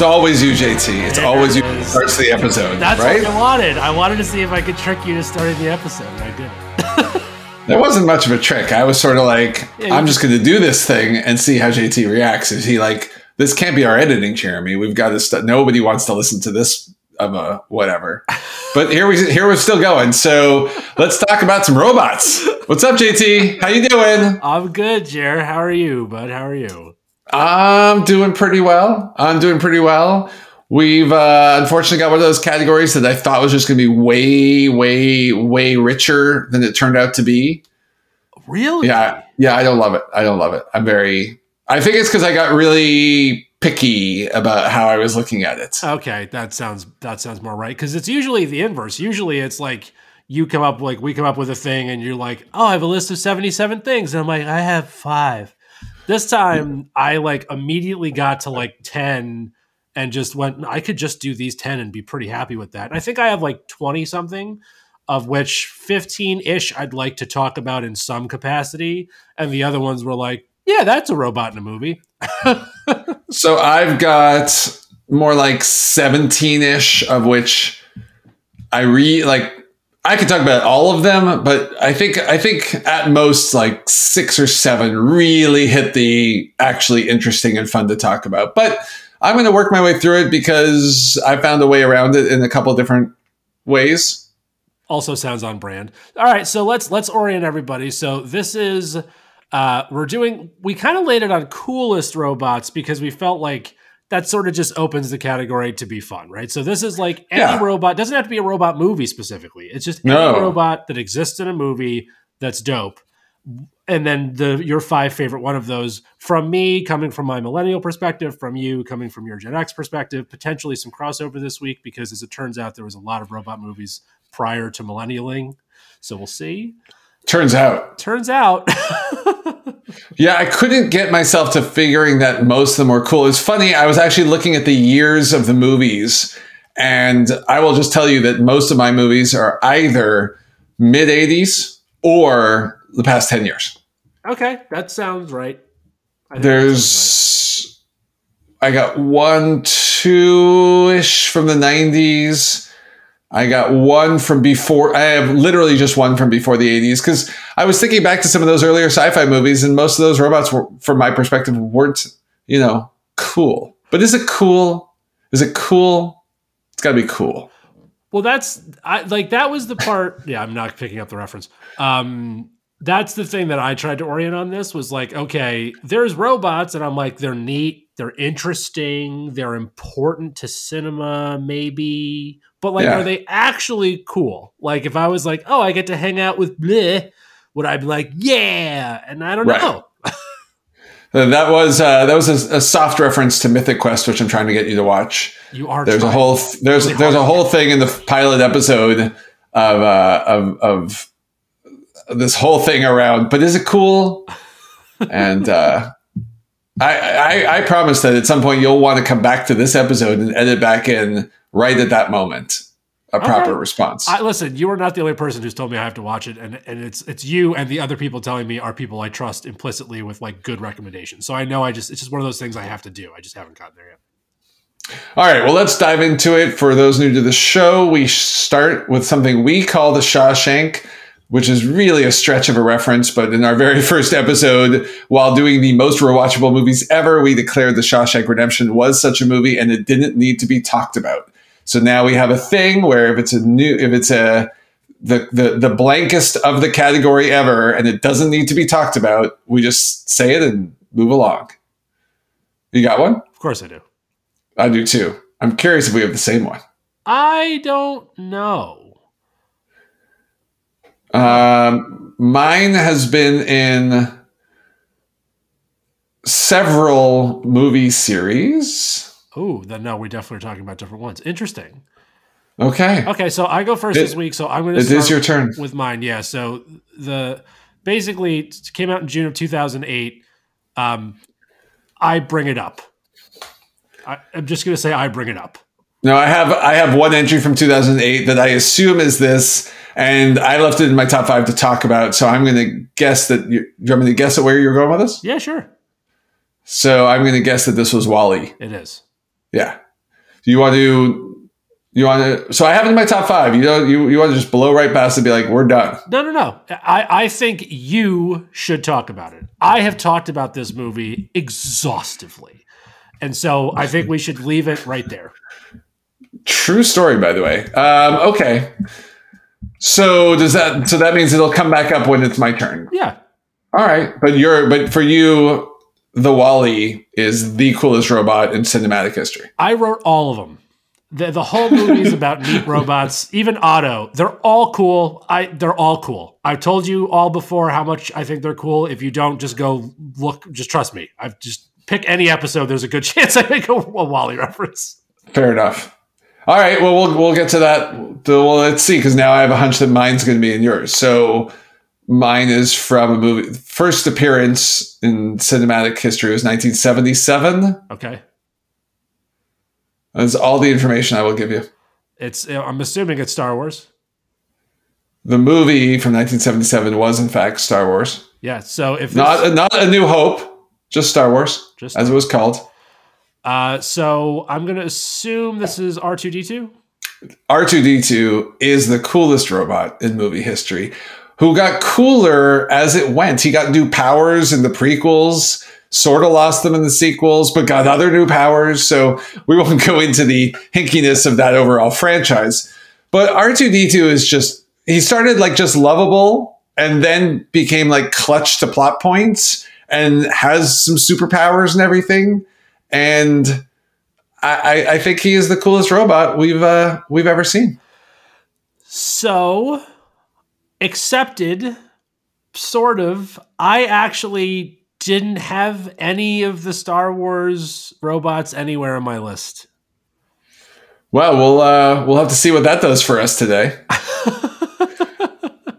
It's always you, JT. It's There always you it starts the episode, That's right? what I wanted. I wanted to see if I could trick you to start the episode, and I did it. That wasn't much of a trick. I was sort of like, Yeah, I'm just going to do this thing and see how JT reacts. Is he like, this can't be our editing, Jeremy? We've got to. St- nobody wants to listen to this of a whatever. But here we here we're still going. So let's talk about some robots. What's up, JT? How you doing? I'm good, Jer. How are you, bud? How are you? I'm doing pretty well. I'm doing pretty well. We've uh, unfortunately got one of those categories that I thought was just going to be way, way, way richer than it turned out to be. Really? Yeah, yeah, I don't love it. I don't love it. I'm very. I think it's because I got really picky about how I was looking at it. Okay, that sounds that sounds more right because it's usually the inverse. Usually, it's like you come up like we come up with a thing, and you're like, "Oh, I have a list of 77 things," and I'm like, "I have five. This time, I like immediately got to like 10 and just went. I could just do these 10 and be pretty happy with that. And I think I have like 20 something, of which 15 ish I'd like to talk about in some capacity, and the other ones were like, "Yeah, that's a robot in a movie." So I've got more like 17 ish, of which I re like. I could talk about all of them, but I think I think at most like six or seven really hit the actually interesting and fun to talk about. But I'm going to work my way through it because I found a way around it in a couple different ways. also sounds on brand. All right, so let's let's orient everybody. So this is uh we're doing we kind of laid it on coolest robots because we felt like that sort of just opens the category to be fun, right? So this is like any Yeah. robot doesn't have to be a robot movie specifically. It's just No. any robot that exists in a movie that's dope. And then the your five favorite one of those from me coming from my millennial perspective, from you coming from your Gen X perspective, potentially some crossover this week because as it turns out there was a lot of robot movies prior to millennialing. So we'll see. Turns out, Turns out Yeah, I couldn't get myself to figuring that most of them were cool. It's funny, I was actually looking at the years of the movies, and I will just tell you that most of my movies are either mid 80s or the past 10 years. Okay, that sounds right. That sounds There's, I got one, two ish from the 90s. I got one from before. I have literally just one from before the 80s because I was thinking back to some of those earlier sci fi movies, and most of those robots, were, from my perspective, weren't, you know, cool. But is it cool? Is it cool? It's got to be cool. Well, that's I like that was the part. Yeah, I'm not picking up the reference. Um, that's the thing that I tried to orient on. This was like, okay, there's robots, and I'm like, they're neat, they're interesting, they're important to cinema, maybe, but like, Yeah. are they actually cool? Like, if I was like, oh, I get to hang out with bleh, would I be like, yeah? And I don't Right. know. Uh, That was uh, that was a, a soft reference to Mythic Quest, which I'm trying to get you to watch. You are. there's a trying. whole there's really there's a whole thing in the pilot episode of uh, of of this whole thing around. But is it cool? and uh, I, I I promise that at some point you'll want to come back to this episode and edit back in right at that moment a proper Okay. response. I, listen, you are not the only person who's told me I have to watch it, and and it's it's you and the other people telling me are people I trust implicitly with like good recommendations. So I know I just it's just one of those things I have to do. I just haven't gotten there yet. All right, well, let's dive into it. For those new to the show, we start with something we call the Shawshank, which is really a stretch of a reference. But in our very first episode, while doing the most rewatchable movies ever, we declared the Shawshank Redemption was such a movie and it didn't need to be talked about. So now we have a thing where if it's a new, if it's a the, the the blankest of the category ever, and it doesn't need to be talked about, we just say it and move along. You got one? Of course I do. I do too. I'm curious if we have the same one. I don't know. Um, mine has been in several movie series. Oh, then no, we definitely are talking about different ones. Interesting. Okay. Okay, so I go first It- this week. So I'm going to It is your turn. with mine. Yeah. So the basically it came out in June of 2008. Um, I bring it up. I, I'm just going to say I bring it up. No, I have I have one entry from 2008 that I assume is this, and I left it in my top five to talk about. So I'm going to guess that you, do you want me to guess at where you're going with this? Yeah, sure. So I'm going to guess that this was WALL-E. It is. Yeah. Do you want to? You want to? So I have it in my top five. You know, you you want to just blow right past and be like, we're done. No, no, no. I, I think you should talk about it. I have talked about this movie exhaustively. And so I think we should leave it right there. True story, by the way. Um, okay. So does that? So that means it'll come back up when it's my turn. Yeah. All right, but you're but for you, the WALL-E is the coolest robot in cinematic history. I wrote all of them. The, the whole movie is about neat robots. Even Otto, they're all cool. I they're all cool. I've told you all before how much I think they're cool. If you don't, just go look. Just trust me. I've just pick any episode. There's a good chance I make a, a WALL-E reference. Fair enough. All right. Well, we'll we'll get to that. Well, let's see, because now I have a hunch that mine's going to be in yours. So mine is from a movie. First appearance in cinematic history was 1977. Okay. That's all the information I will give you. It's. I'm assuming it's Star Wars. The movie from 1977 was in fact Star Wars. Yeah. So if Not not a New Hope, just Star Wars, Just- as it was called. Uh, so I'm gonna assume this is R2D2. R2D2 is the coolest robot in movie history, who got cooler as it went. He got new powers in the prequels, sort of lost them in the sequels, but got other new powers. So we won't go into the hinkiness of that overall franchise. But R2D2 is just, he started like just lovable and then became like clutch to plot points and has some superpowers and everything. And I, I- think he is the coolest robot we've uh, we've ever seen. So accepted, sort of. I actually didn't have any of the Star Wars robots anywhere on my list. Well, we'll uh, we'll have to see what that does for us today.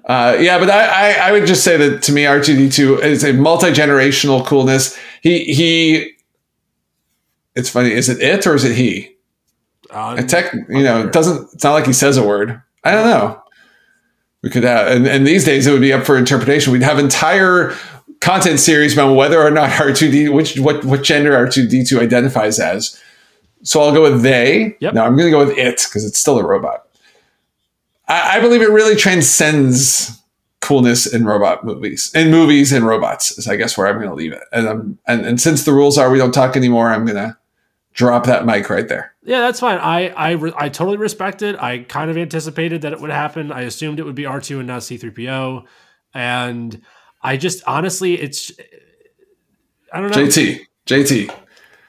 uh, yeah, but I, I, I would just say that to me, R two D two is a multi generational coolness. He he. It's funny. Is it it or is it he? Uh, tech, you know, it doesn't. It's not like he says a word. I don't know. We could have, and, and these days it would be up for interpretation. We'd have entire content series about whether or not R two D which what what gender R two D two identifies as. So I'll go with they. Yep. No, I'm going to go with it because it's still a robot. I, I believe it really transcends coolness in robot movies, in movies and robots. Is I guess where I'm going to leave it. And um, and and since the rules are we don't talk anymore, I'm going to drop that mic right there. Yeah, that's fine. I I, re- I totally respect it. I kind of anticipated that it would happen. I assumed it would be R2 and not C3PO. And I just honestly it's I don't know. JT, JT,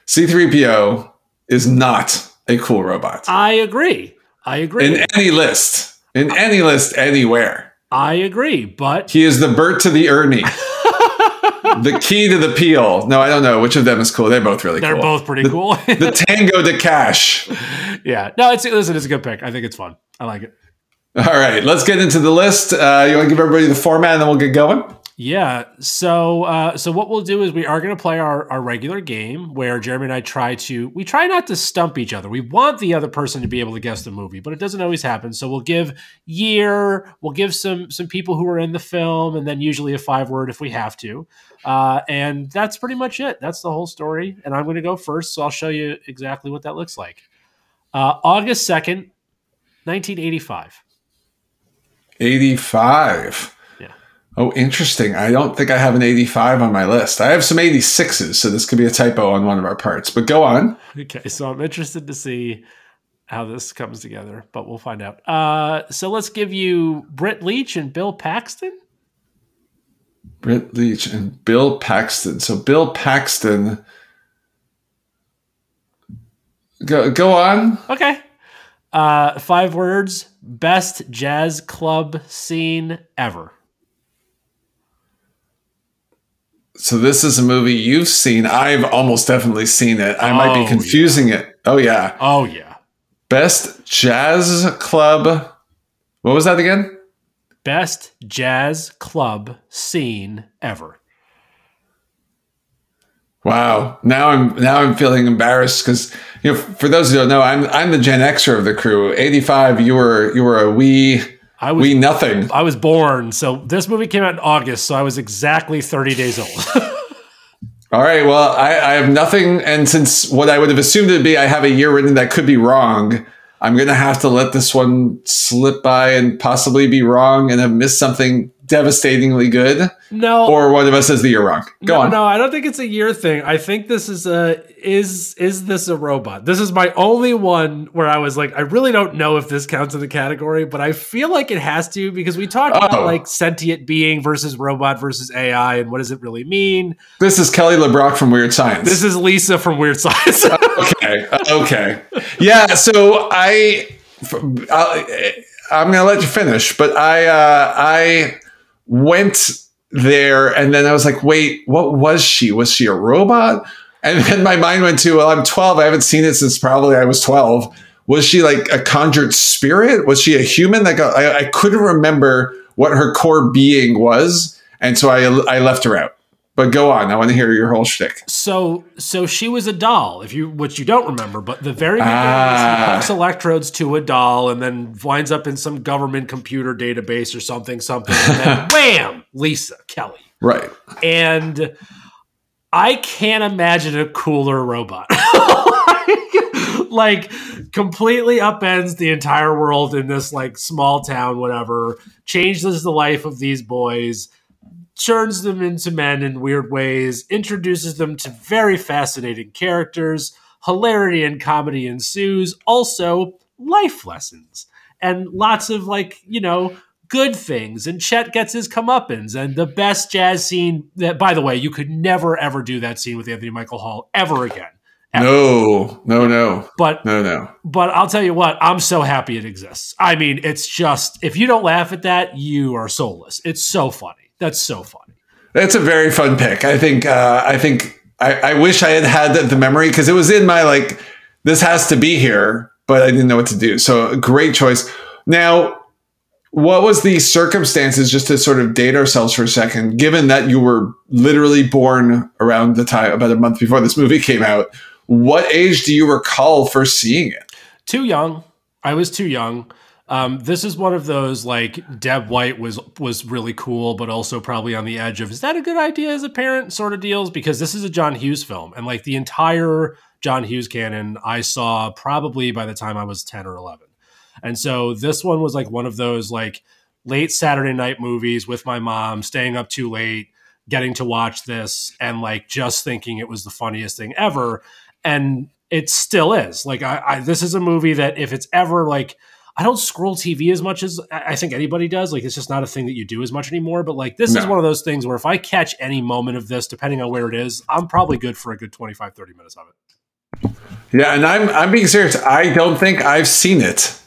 C3PO is not a cool robot I agree. I agree. in any list, in any list, anywhere. I agree, but He is the Bert to the Ernie, the key to the Peele. No, I don't know which of them is cool. They're both really cool. they're cool. both pretty cool. the Tango de Cash. yeah. No, it's listen, it's a good pick. I think it's fun. I like it. All right, let's get into the list. Uh, you want to give everybody the format, and then we'll get going. Yeah. So uh, so what we'll do is we are going to play our, our regular game where Jeremy and I try to we try not to stump each other. We want the other person to be able to guess the movie, but it doesn't always happen. So we'll give year, we'll give some some people who are in the film, and then usually a five word if we have to. Uh, and that's pretty much it. That's the whole story. And I'm going to go first, so I'll show you exactly what that looks like. Uh, August second, nineteen eighty five. 85. Yeah. Oh, interesting. I don't think I have an 85 on my list. I have some 86s, so this could be a typo on one of our parts. But go on. Okay, so I'm interested to see how this comes together, but we'll find out. Uh, so let's give you Britt Leach and Bill Paxton. Britt Leach and Bill Paxton. So Bill Paxton. Go go on. Okay. Uh, five words: best jazz club scene ever. So this is a movie you've seen. I've almost definitely seen it. I might Oh, be confusing it. Oh yeah. Oh yeah, Best jazz club. What was that again? Best jazz club scene ever. Wow. Now I'm now I'm feeling embarrassed because you know for those who don't know, I'm I'm the Gen Xer of the crew. 85, you were you were a wee I was wee nothing. I was born, so this movie came out in August, so I was exactly 30 days old. All right. Well, I, I have nothing, and since what I would have assumed it would be, I have a year written that could be wrong. I'm going to have to let this one slip by and possibly be wrong and have missed something devastatingly good. No, Or one of us has the year wrong. Go no, on. no, I don't think it's a year thing. I think this is a is is this a robot? This is my only one where I was like, I really don't know if this counts in the category, but I feel like it has to because we talked Oh. about like sentient being versus robot versus AI and what does it really mean. This is Kelly LeBrock from Weird Science. This is Lisa from Weird Science. okay. Okay. Yeah. So I, I'll, I'm going to let you finish, but I, uh, I went there and then I was like, wait, what was she? Was she a robot? And then my mind went to, well, I'm 12. I haven't seen it since probably I was 12. Was she like a conjured spirit? Was she a human? Like I, I couldn't remember what her core being was, and so I, I left her out. But go on. I want to hear your whole shtick. So, so she was a doll, if you which you don't remember, but the very beginning, Ah. he hooks electrodes to a doll, and then winds up in some government computer database or something, something, and then wham, Lisa Kelly, Right. and I can't imagine a cooler robot. like completely upends the entire world in this like small town whatever changes the life of these boys turns them into men in weird ways, introduces them to very fascinating characters, hilarity and comedy ensues, also life lessons and lots of like, you know, good things. And Chet gets his comeuppance and the best jazz scene that by the way, you could never ever do that scene with Anthony Michael Hall ever again. No, no, no, But no, no. but I'll tell you what, I'm so happy it exists. I mean, it's just if you don't laugh at that, you are soulless. It's so funny. That's so funny. That's a very fun pick. I think. Uh, I think. I, I wish I had had the, the memory because it was in my like. This has to be here, but I didn't know what to do. So great choice. Now, what was the circumstances? Just to sort of date ourselves for a second, given that you were literally born around the time about a month before this movie came out. What age do you recall first seeing it? Too young. I was too young. Um, this is one of those like Deb White was was really cool, but also probably on the edge of is that a good idea as a parent? sort of deals because this is a John Hughes film and like the entire John Hughes canon I saw probably by the time I was ten or eleven, and so this one was like one of those like late Saturday night movies with my mom, staying up too late, getting to watch this, and like just thinking it was the funniest thing ever, and it still is. Like I, I this is a movie that if it's ever like I don't scroll TV as much as I think anybody does. Like it's just not a thing that you do as much anymore. But like this is one of those things where if I catch any moment of this, depending on where it is, I'm probably good for a good 25, 30 minutes of it. Yeah, and I'm I'm being serious. I don't think I've seen it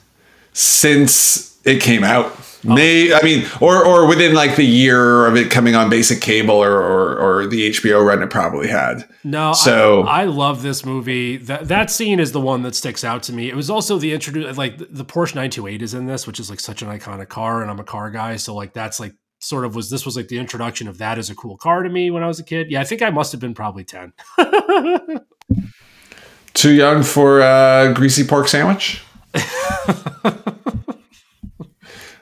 since it came out. Oh. May I mean, or or within like the year of it coming on basic cable or or, or the HBO run it probably had. No, So- I, I love this movie. That that scene is the one that sticks out to me. It was also the introduce like the, the Porsche 928 is in this, which is like such an iconic car, and I'm a car guy, so like that's like sort of was this was like the introduction of that as a cool car to me when I was a kid. Yeah, I think I must have been probably 10. Too young for a greasy pork sandwich.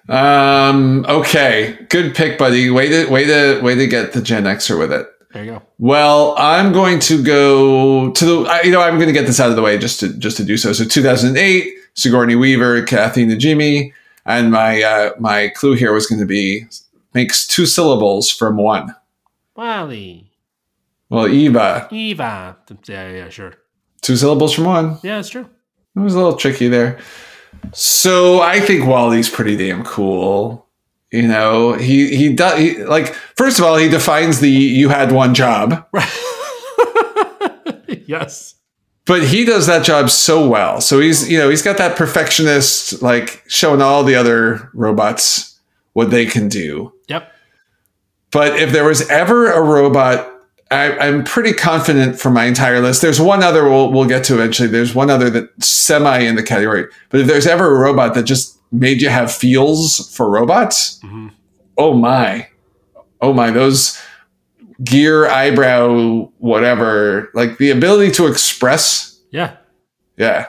um. Okay. Good pick, buddy. Way to way to way to get the Gen Xer with it. there you go. Well, I'm going to go to the. You know, I'm going to get this out of the way just to just to do so. So, 2008, Sigourney Weaver, Kathy Najimy, and my uh, my clue here was going to be makes two syllables from one. WALL-E, Well, Eva, Eva. Yeah, yeah, sure. two syllables from one. Yeah, it's true. It was a little tricky there. So I think WALL-E's pretty damn cool. You know, he he does he, like first of all he defines the you had one job, Right. yes. but he does that job so well. So he's you know he's got that perfectionist like showing all the other robots what they can do. Yep. But if there was ever a robot, I, I'm pretty confident for my entire list. There's one other we'll, we'll get to eventually. There's one other that semi in the category. But if there's ever a robot that just made you have feels for robots, Mhm. oh my, oh my, those gear, eyebrow, whatever, like the ability to express. Yeah. Yeah.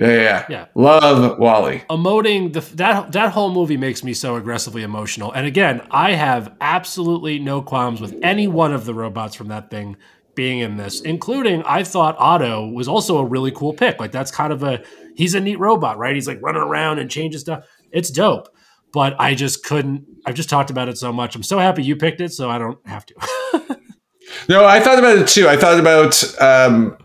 Yeah. Yeah. Yeah. Love WALL-E. emoting the that that whole movie makes me so aggressively emotional. And again, I have absolutely no qualms with any one of the robots from that thing being in this, including I thought Otto was also a really cool pick. Like that's kind of a he's a neat robot, right? He's like running around and changing stuff. It's dope. But I just couldn't I've just talked about it so much. I'm so happy you picked it, so I don't have to. no, I thought about it too. I thought about um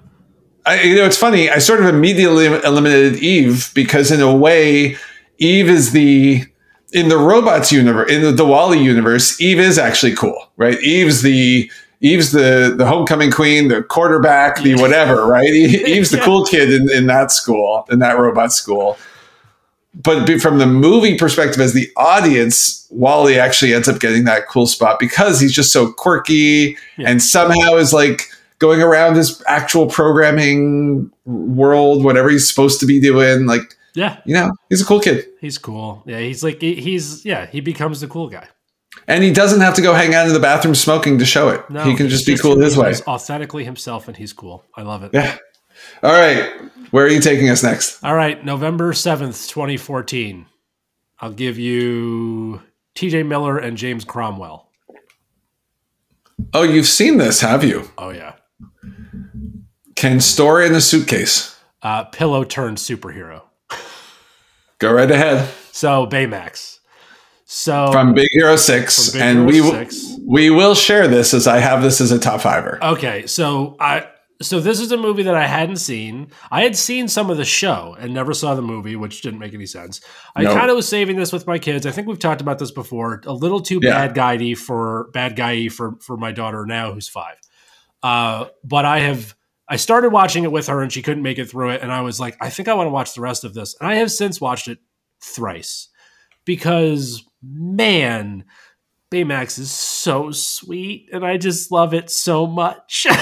I, you know, it's funny. I sort of immediately eliminated Eve because, in a way, Eve is the in the robots universe, in the, WALL-E universe. Eve is actually cool, right? Eve's the Eve's the the homecoming queen, the quarterback, the whatever, right? Eve's the cool kid in, in that school, in that robot school. But from the movie perspective, as the audience, WALL-E actually ends up getting that cool spot because he's just so quirky yeah. and somehow is like going around his actual programming world, whatever he's supposed to be doing. Like, yeah, you know, he's a cool kid. He's cool. Yeah, he's like he's yeah, he becomes the cool guy. And he doesn't have to go hang out in the bathroom smoking to show it. No, he can just be cool his way. authentically himself, and he's cool. I love it. Yeah. All right, where are you taking us next? All right, November seventh, twenty fourteen. I'll give you T.J. Miller and James Cromwell. Oh, you've seen this, have you? Oh yeah. Can store in a suitcase. Uh, pillow turned superhero. Go right ahead. So Baymax. So from Big Hero Six, Big and Hero we 6. we will share this as I have this as a top fiver. Okay, so I so this is a movie that I hadn't seen. I had seen some of the show and never saw the movie, which didn't make any sense. I nope. kind of was saving this with my kids. I think we've talked about this before. A little too yeah. bad guy for bad guy for for my daughter now, who's five. Uh, but I have I started watching it with her and she couldn't make it through it. And I was like, I think I want to watch the rest of this. And I have since watched it thrice because, man, Baymax is so sweet and I just love it so much.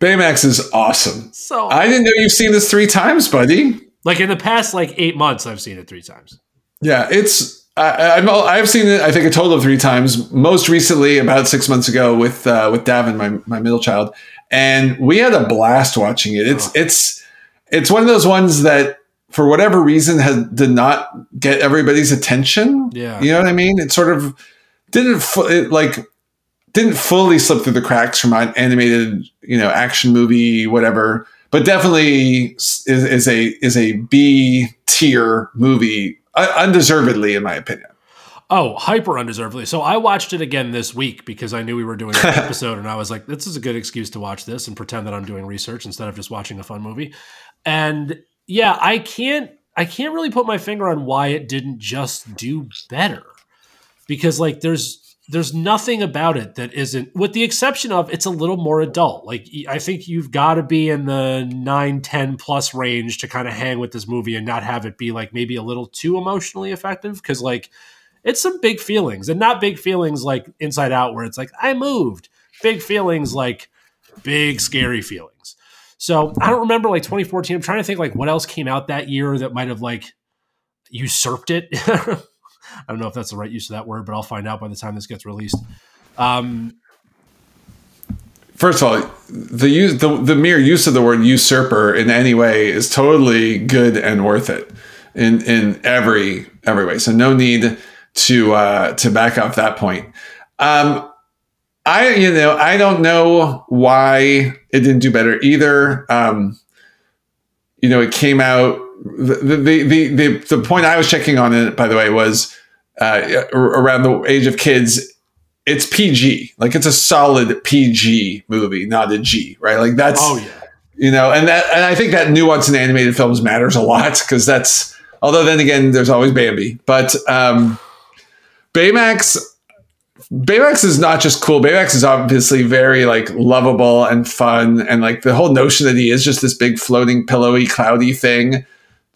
Baymax is awesome. So I didn't know you've seen this three times, buddy. Like in the past, like eight months, I've seen it three times. Yeah, it's I, I've I've seen it. I think a total of three times. Most recently, about six months ago, with uh, with Davin, my my middle child, and we had a blast watching it. It's oh. it's it's one of those ones that for whatever reason has did not get everybody's attention. Yeah, you know what I mean. It sort of didn't it, like didn't fully slip through the cracks from an animated you know action movie whatever, but definitely is, is a is a B tier movie undeservedly, in my opinion. Oh, hyper undeservedly. So I watched it again this week because I knew we were doing an episode, and I was like, "This is a good excuse to watch this and pretend that I'm doing research instead of just watching a fun movie." And yeah, I can't, I can't really put my finger on why it didn't just do better, because like there's there's nothing about it that isn't with the exception of it's a little more adult. Like i think you've got to be in the 9 10 plus range to kind of hang with this movie and not have it be like maybe a little too emotionally effective because like it's some big feelings and not big feelings like inside out where it's like i moved. Big feelings like big scary feelings. So i don't remember like 2014 i'm trying to think like what else came out that year that might have like usurped it I don't know if that's the right use of that word, but I'll find out by the time this gets released. Um, First of all, the use the, the mere use of the word usurper in any way is totally good and worth it in in every every way. So no need to uh, to back off that point. Um, I you know I don't know why it didn't do better either. Um, you know, it came out the the the the, the point I was checking on it by the way was uh, around the age of kids, it's PG. Like it's a solid PG movie, not a G, right? Like that's oh yeah, you know, and that and I think that nuance in animated films matters a lot because that's although then again there's always Bambi, but um, Baymax. Baymax is not just cool. Baymax is obviously very like lovable and fun, and like the whole notion that he is just this big floating, pillowy, cloudy thing,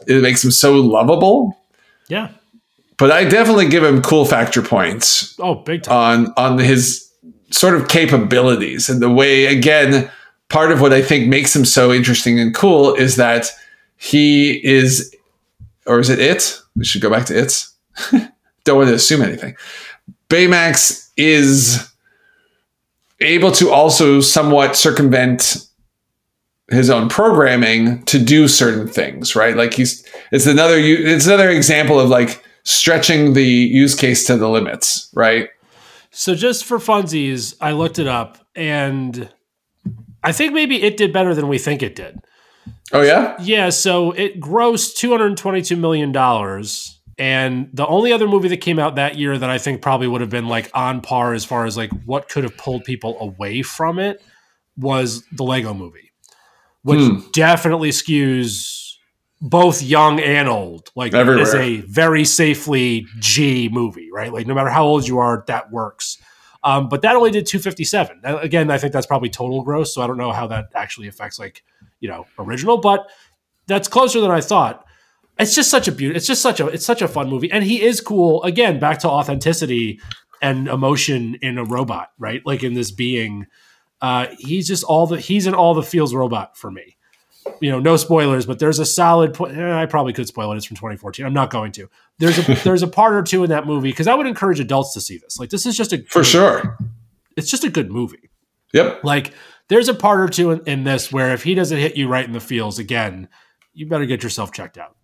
it makes him so lovable. Yeah, but I definitely give him cool factor points. Oh, big time on on his sort of capabilities and the way. Again, part of what I think makes him so interesting and cool is that he is, or is it it? We should go back to it. Don't want to assume anything. Baymax is able to also somewhat circumvent his own programming to do certain things, right? Like he's it's another it's another example of like stretching the use case to the limits, right? So just for funsies, I looked it up. and I think maybe it did better than we think it did. Oh yeah, Yeah, so it grossed two hundred twenty-two million dollars, and the only other movie that came out that year that I think probably would have been like on par as far as like what could have pulled people away from it was the Lego Movie, which Hmm. definitely skews both young and old. Like Everywhere. is a very safely G movie, right? Like no matter how old you are, that works. Um, but that only did 257. Again, I think that's probably total gross, so I don't know how that actually affects like you know original, but that's closer than I thought. It's just such a beauty. It's just such a it's such a fun movie, and he is cool. Again, back to authenticity and emotion in a robot, right? Like in this being, uh, he's just all the he's an all the feels robot for me. You know, no spoilers, but there's a solid. Po- eh, I probably could spoil it. It's from 2014. I'm not going to. There's a there's a part or two in that movie because I would encourage adults to see this. Like this is just a for good- sure. It's just a good movie. Yep. Like there's a part or two in, in this where if he doesn't hit you right in the feels again, you better get yourself checked out.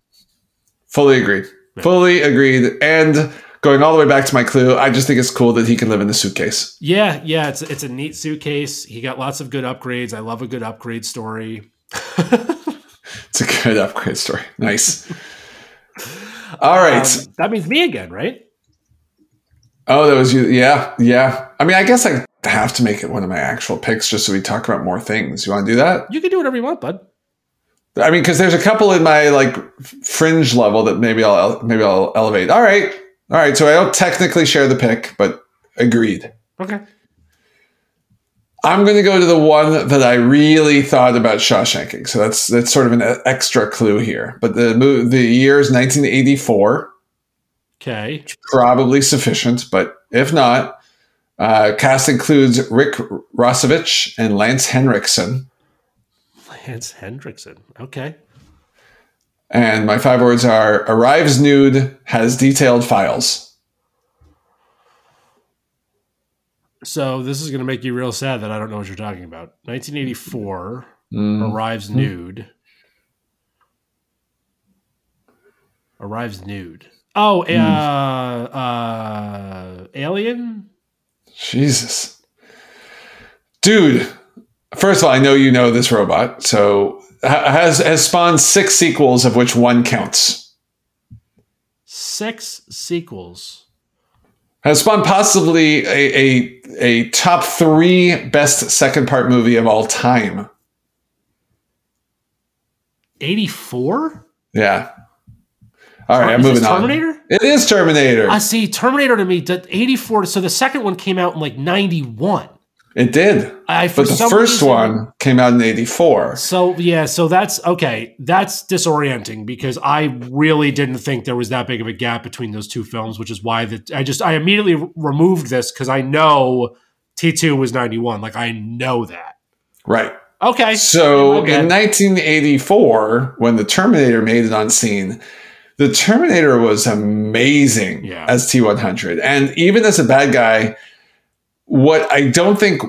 Fully agreed. Yeah. Fully agreed. And going all the way back to my clue, I just think it's cool that he can live in the suitcase. Yeah, yeah, it's it's a neat suitcase. He got lots of good upgrades. I love a good upgrade story. It's a good upgrade story. Nice. All right. Um, that means me again, right? oh, that was you. Yeah. Yeah. I mean, I guess I have to make it one of my actual picks just so we talk about more things. You want to do that? You can do whatever you want, bud. I mean, because there's a couple in my like fringe level that maybe I'll maybe I'll elevate. All right. All right. So I don't technically share the pick, but agreed. Okay. I'm going to go to the one that I really thought about Shawshanking. So that's that's sort of an extra clue here. But the the year is 1984, Okay. probably sufficient. But if not, uh, cast includes Rick Rossovich and Lance Henriksen. Lance Henriksen. Okay. And my five words are: arrives nude, has detailed files. So this is going to make you real sad that I don't know what you're talking about. 1984 Mm. arrives nude. Arrives nude. Oh, uh, uh, Alien. Jesus. Dude, first of all, I know you know this robot. So has has spawned six sequels of which one counts. Six sequels. Has spawned possibly a, a a top three best second part movie of all time. 84. Yeah. All right, I'm Is moving on. Terminator. It is Terminator. I see Terminator to me. 84. So the second one came out in like 91. It did. I But the first reason- one came out in 84. So yeah, so that's okay. That's disorienting because I really didn't think there was that big of a gap between those two films, which is why that I just I immediately removed this because I know T two was ninety one. Like I know that. Right. Okay. So Okay. in 1984, when the Terminator made it on scene, the Terminator was amazing Yeah. as T100. And even as a bad guy, what I don't think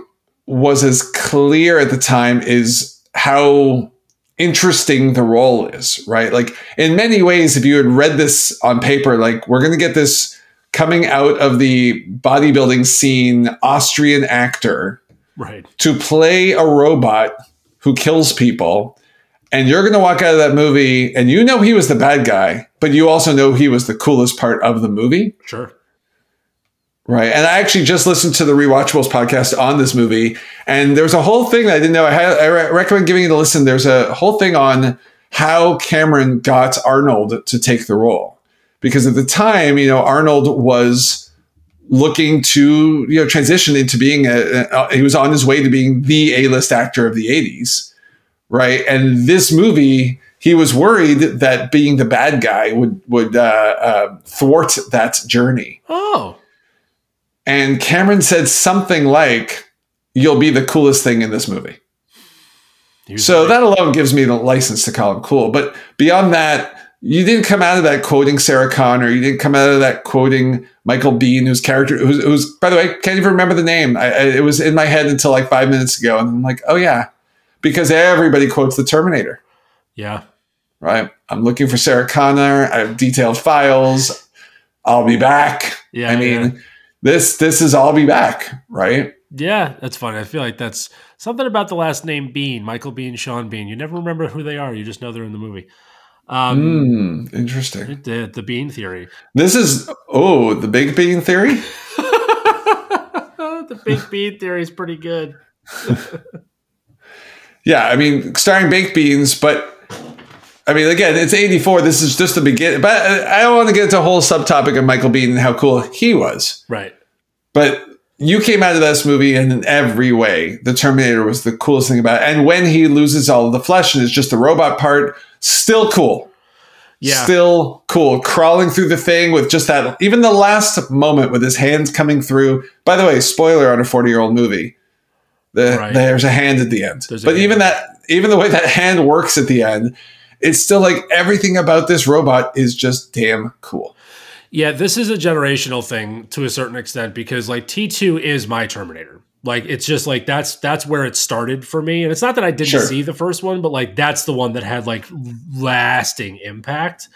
was as clear at the time is how interesting the role is, right? Like in many ways, if you had read this on paper, like we're going to get this coming out of the bodybuilding scene Austrian actor right. to play a robot who kills people. And you're going to walk out of that movie and you know he was the bad guy, but you also know he was the coolest part of the movie. Sure. Right. And I actually just listened to the Rewatchables podcast on this movie. And there's a whole thing that I didn't know. I, had, I re- recommend giving it a listen. There's a whole thing on how Cameron got Arnold to take the role. Because at the time, you know, Arnold was looking to, you know, transition into being a, a he was on his way to being the A-list actor of the 80s. Right. And this movie, he was worried that being the bad guy would, would uh, uh, thwart that journey. Oh. And Cameron said something like, You'll be the coolest thing in this movie. So that alone gives me the license to call him cool. But beyond that, you didn't come out of that quoting Sarah Connor. You didn't come out of that quoting Michael Biehn, whose character, who's, who's by the way, can't even remember the name. I, I, it was in my head until like five minutes ago. And I'm like, oh, yeah, because everybody quotes the Terminator, yeah. right? I'm looking for Sarah Connor. I have detailed files. I'll be back. Yeah. I mean, yeah. This this is I'll be back, right? Yeah, that's funny. I feel like that's something about the last name Bean, Michael Biehn, Sean Bean. You never remember who they are. You just know they're in the movie. Um, Mm, interesting. the, the Bean Theory. This is oh the Big Bean Theory. the Big Bean Theory is pretty good. Yeah, I mean, starring baked beans, but I mean, again, it's 84. This is just the beginning. But I don't want to get into a whole subtopic of Michael Biehn and how cool he was. Right. But you came out of this movie, and in every way, the Terminator was the coolest thing about it. And when he loses all of the flesh and it's just the robot part, still cool. Yeah. Still cool. Crawling through the thing with just that, even the last moment with his hands coming through. By the way, spoiler on a 40 year old movie. The, Right. There's a hand at the end. There's But hand. even that, even the way that hand works at the end, it's still like everything about this robot is just damn cool. Yeah, this is a generational thing to a certain extent because like T2 is my Terminator. Like it's just like that's that's where it started for me. And it's not that I didn't Sure. see the first one, but like that's the one that had like lasting impact.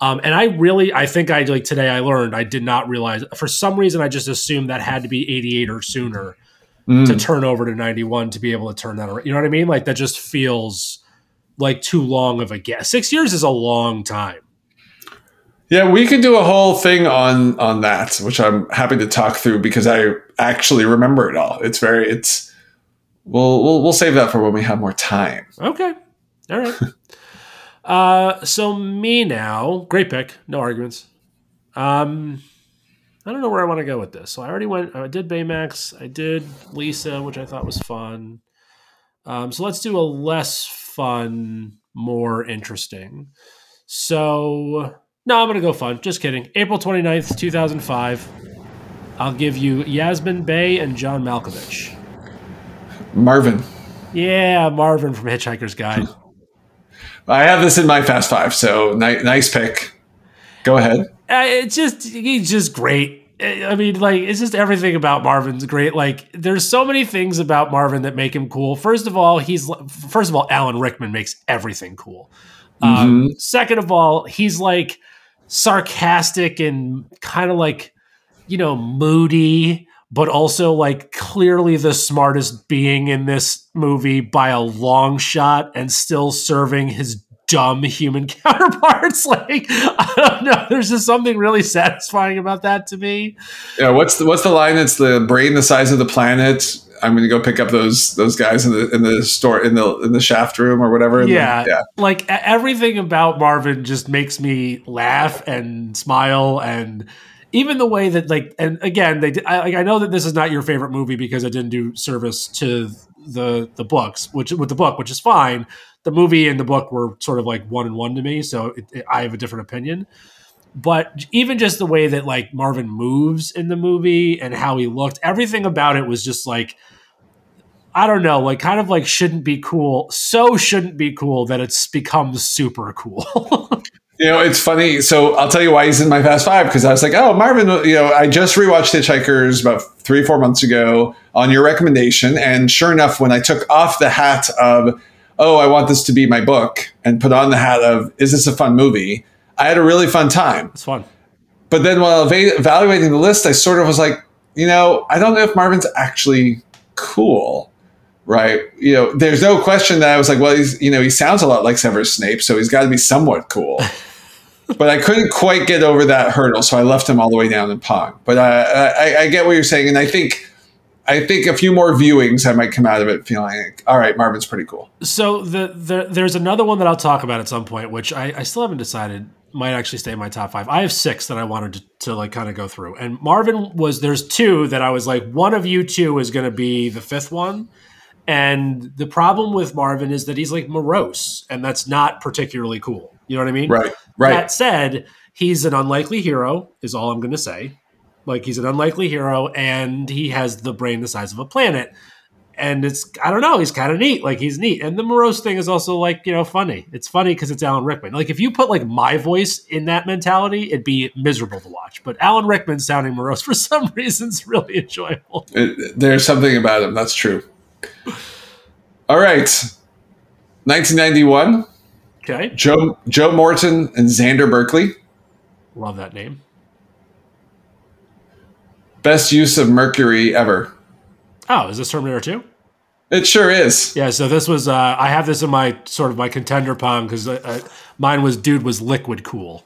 Um, and I really, I think I like today. I learned I did not realize for some reason I just assumed that had to be eighty eight or sooner Mm. to turn over to ninety one to be able to turn that around. You know what I mean? Like that just feels like too long of a guess. Six years is a long time. Yeah, we could do a whole thing on on that, which I'm happy to talk through because I actually remember it all. It's very it's we'll we'll, we'll save that for when we have more time. Okay. All right. uh, so me now, great pick, no arguments. Um, I don't know where I want to go with this. So I already went. I did Baymax. I did Lisa, which I thought was fun. Um, so let's do a less fun, more interesting. So no, I'm gonna go fun. Just kidding. April 29th, 2005. I'll give you Yasiin Bey and John Malkovich. Marvin, Yeah, Marvin from Hitchhiker's Guide. I have this in my fast five, so ni- nice pick. Go ahead. Uh, it's just he's just great. I mean, like it's just everything about Marvin's great. Like there's so many things about Marvin that make him cool. First of all, he's first of all, Alan Rickman makes everything cool. Um, second of all, he's like sarcastic and kind of like you know moody, but also like clearly the smartest being in this movie by a long shot, and still serving his dumb human counterparts. Like I don't know, there's just something really satisfying about that to me. Yeah, what's the what's the line? It's the brain the size of the planet. I'm going to go pick up those those guys in the in the store in the in the shaft room or whatever. Yeah. then- yeah. Like everything about Marvin just makes me laugh and smile and even the way that like and again they I, like, I know that this is not your favorite movie because it didn't do service to the the books which with the book which is fine the movie and the book were sort of like one and one to me so it, it- I have a different opinion but even just the way that like Marvin moves in the movie and how he looked everything about it was just like I don't know, like kind of like shouldn't be cool. So shouldn't be cool that it's become super cool. You know, it's funny. So I'll tell you why he's in my Fast Five because I was like, oh, Marvin, uh, you know, I just rewatched Hitchhikers about three, four months ago on your recommendation. And sure enough, when I took off the hat of, oh, I want this to be my book and put on the hat of, is this a fun movie? I had a really fun time. it's fun. But then while eva- evaluating the list, I sort of was like, you know, I don't know if Marvin's actually cool, right? You know, there's no question that I was like, well, he's, you know, he sounds a lot like Severus Snape, so he's got to be somewhat cool. but I couldn't quite get over that hurdle, so I left him all the way down in Pong. But uh, I, I get what you're saying, and I think, I think a few more viewings, I might come out of it feeling like, all right, Marvin's pretty cool. So the, the there's another one that I'll talk about at some point, which I, I still haven't decided might actually stay in my top five. I have six that I wanted to, to like kind of go through. And Marvin was there's two that I was like, one of you two is gonna be the fifth one. And the problem with Marvin is that he's like morose, and that's not particularly cool. You know what I mean? Right, right. That said, he's an unlikely hero, is all I'm going to say. Like, he's an unlikely hero, and he has the brain the size of a planet. And it's, I don't know, he's kind of neat. Like, he's neat. And the morose thing is also, like, you know, funny. It's funny because it's Alan Rickman. Like, if you put, like, my voice in that mentality, it'd be miserable to watch. But Alan Rickman sounding morose for some reason is really enjoyable. It, there's something about him. That's true. All right. 1991, Okay. Joe, Joe Morton and Xander Berkeley. Love that name. Best use of mercury ever. Oh, is this Terminator 2? It sure is. Yeah, so this was uh, I have this in my sort of my contender pong because uh, uh, mine was dude was liquid cool.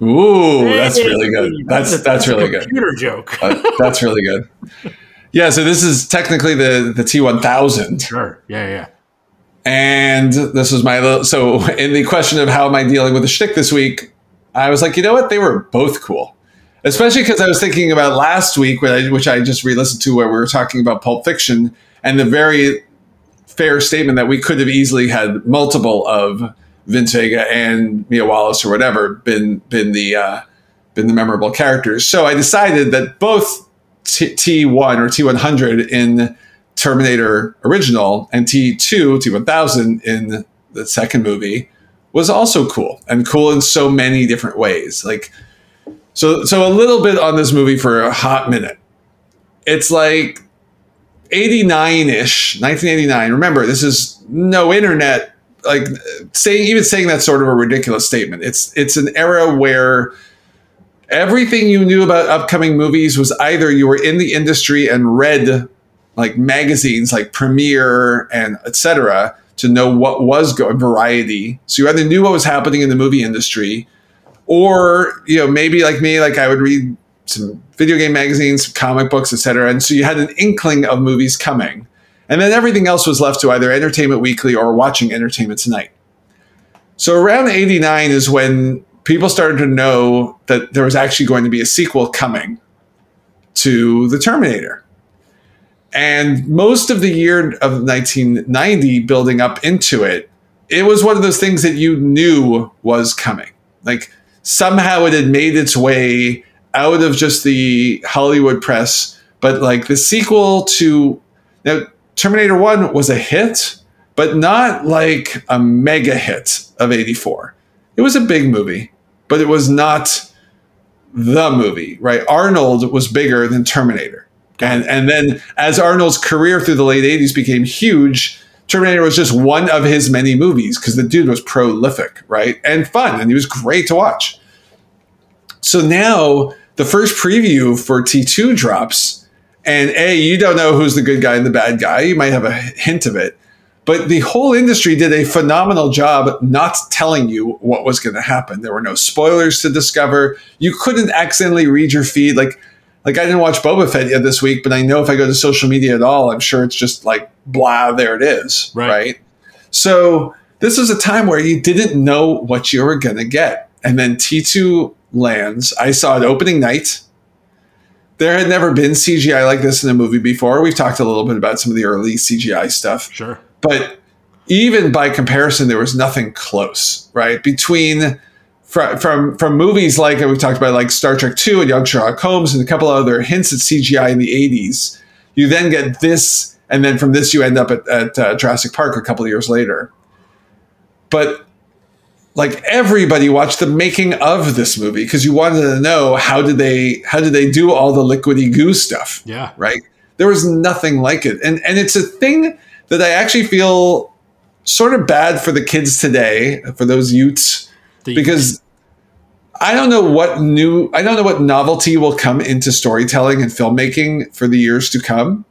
Ooh, that's really good. That's that's really good. Computer joke. Uh, that's really good. Yeah, so this is technically the the T one thousand, Sure. Yeah, yeah. And this was my little. So in the question of how am I dealing with the shtick this week, I was like, you know what, they were both cool, especially because I was thinking about last week, which I, which I just re-listened to, where we were talking about Pulp Fiction and the very fair statement that we could have easily had multiple of Vince Vega and Mia Wallace or whatever been been the uh, been the memorable characters. So I decided that both T one or T one hundred in Terminator original and T two T one thousand in the second movie was also cool and cool in so many different ways. Like so so a little bit on this movie for a hot minute. It's like 89-ish 1989 remember this is no internet like saying even saying that's sort of a ridiculous statement it's it's an era where everything you knew about upcoming movies was either you were in the industry and read like magazines like premiere and etc to know what was going variety so you either knew what was happening in the movie industry or you know maybe like me like i would read some video game magazines, comic books, etc. And so you had an inkling of movies coming. And then everything else was left to either Entertainment Weekly or watching Entertainment Tonight. So around 89 is when people started to know that there was actually going to be a sequel coming to The Terminator. And most of the year of 1990 building up into it, it was one of those things that you knew was coming. Like somehow it had made its way out of just the Hollywood press, but like the sequel to now Terminator 1 was a hit, but not like a mega hit of 84. It was a big movie, but it was not the movie, right? Arnold was bigger than Terminator. And and then as Arnold's career through the late 80s became huge, Terminator was just one of his many movies because the dude was prolific, right? And fun, and he was great to watch. So now the first preview for T2 drops, and A, you don't know who's the good guy and the bad guy. You might have a hint of it. But the whole industry did a phenomenal job not telling you what was going to happen. There were no spoilers to discover. You couldn't accidentally read your feed. Like, like I didn't watch Boba Fett yet this week, but I know if I go to social media at all, I'm sure it's just like blah, there it is. Right. right? So this was a time where you didn't know what you were going to get. And then T2 lands. I saw it opening night. There had never been CGI like this in a movie before. We've talked a little bit about some of the early CGI stuff. Sure. But even by comparison, there was nothing close, right? Between from from, from movies like we talked about, like Star Trek Two and Young Sherlock Holmes, and a couple other hints at CGI in the '80s. You then get this, and then from this you end up at, at uh, Jurassic Park a couple of years later. But like everybody watched the making of this movie because you wanted to know how did they how did they do all the liquidy goo stuff Yeah. right there was nothing like it and and it's a thing that i actually feel sort of bad for the kids today for those youths Because i don't know what new i don't know what novelty will come into storytelling and filmmaking for the years to come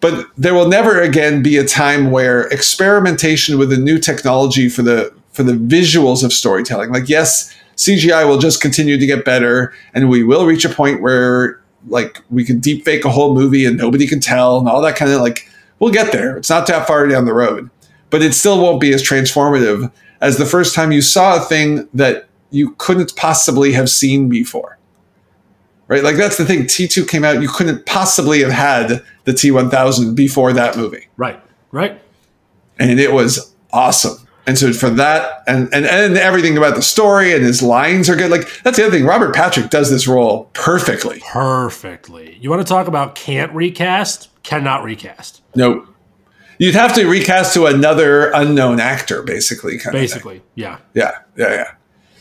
but there will never again be a time where experimentation with a new technology for the for the visuals of storytelling like yes cgi will just continue to get better and we will reach a point where like we can deep fake a whole movie and nobody can tell and all that kind of like we'll get there. It's not that far down the road but it still won't be as transformative as the first time you saw a thing that you couldn't possibly have seen before right like that's the thing t2 came out you couldn't possibly have had the t1000 before that movie Right. Right. and it was awesome. And so for that, and, and and everything about the story and his lines are good. Like that's the other thing. Robert Patrick does this role perfectly. Perfectly. You want to talk about can't recast? Cannot recast. Nope. You'd have to recast to another unknown actor, basically. Kind Of. Basically. Yeah. Yeah, yeah, yeah.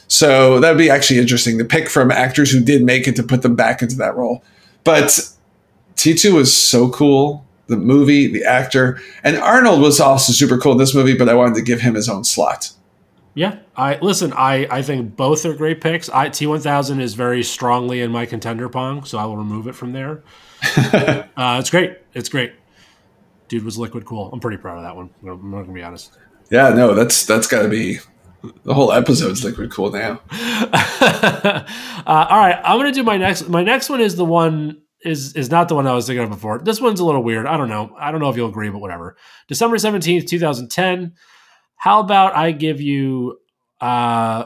So that'd be actually interesting to pick from actors who did make it to put them back into that role. But T2 was so cool. The movie, the actor, and Arnold was also super cool in this movie, but I wanted to give him his own slot. Yeah, I listen. I I think both are great picks. I T one thousand is very strongly in my contender pong, so I will remove it from there. uh, it's great. It's great. Dude was liquid cool. I'm pretty proud of that one. I'm not gonna be honest. Yeah, no, that's that's got to be the whole episode's liquid cool now. uh, all right, I'm gonna do my next. My next one is the one is is not the one I was thinking of before. This one's a little weird. I don't know. I don't know if you'll agree, but whatever. December seventeenth, two thousand ten. How about I give you uh,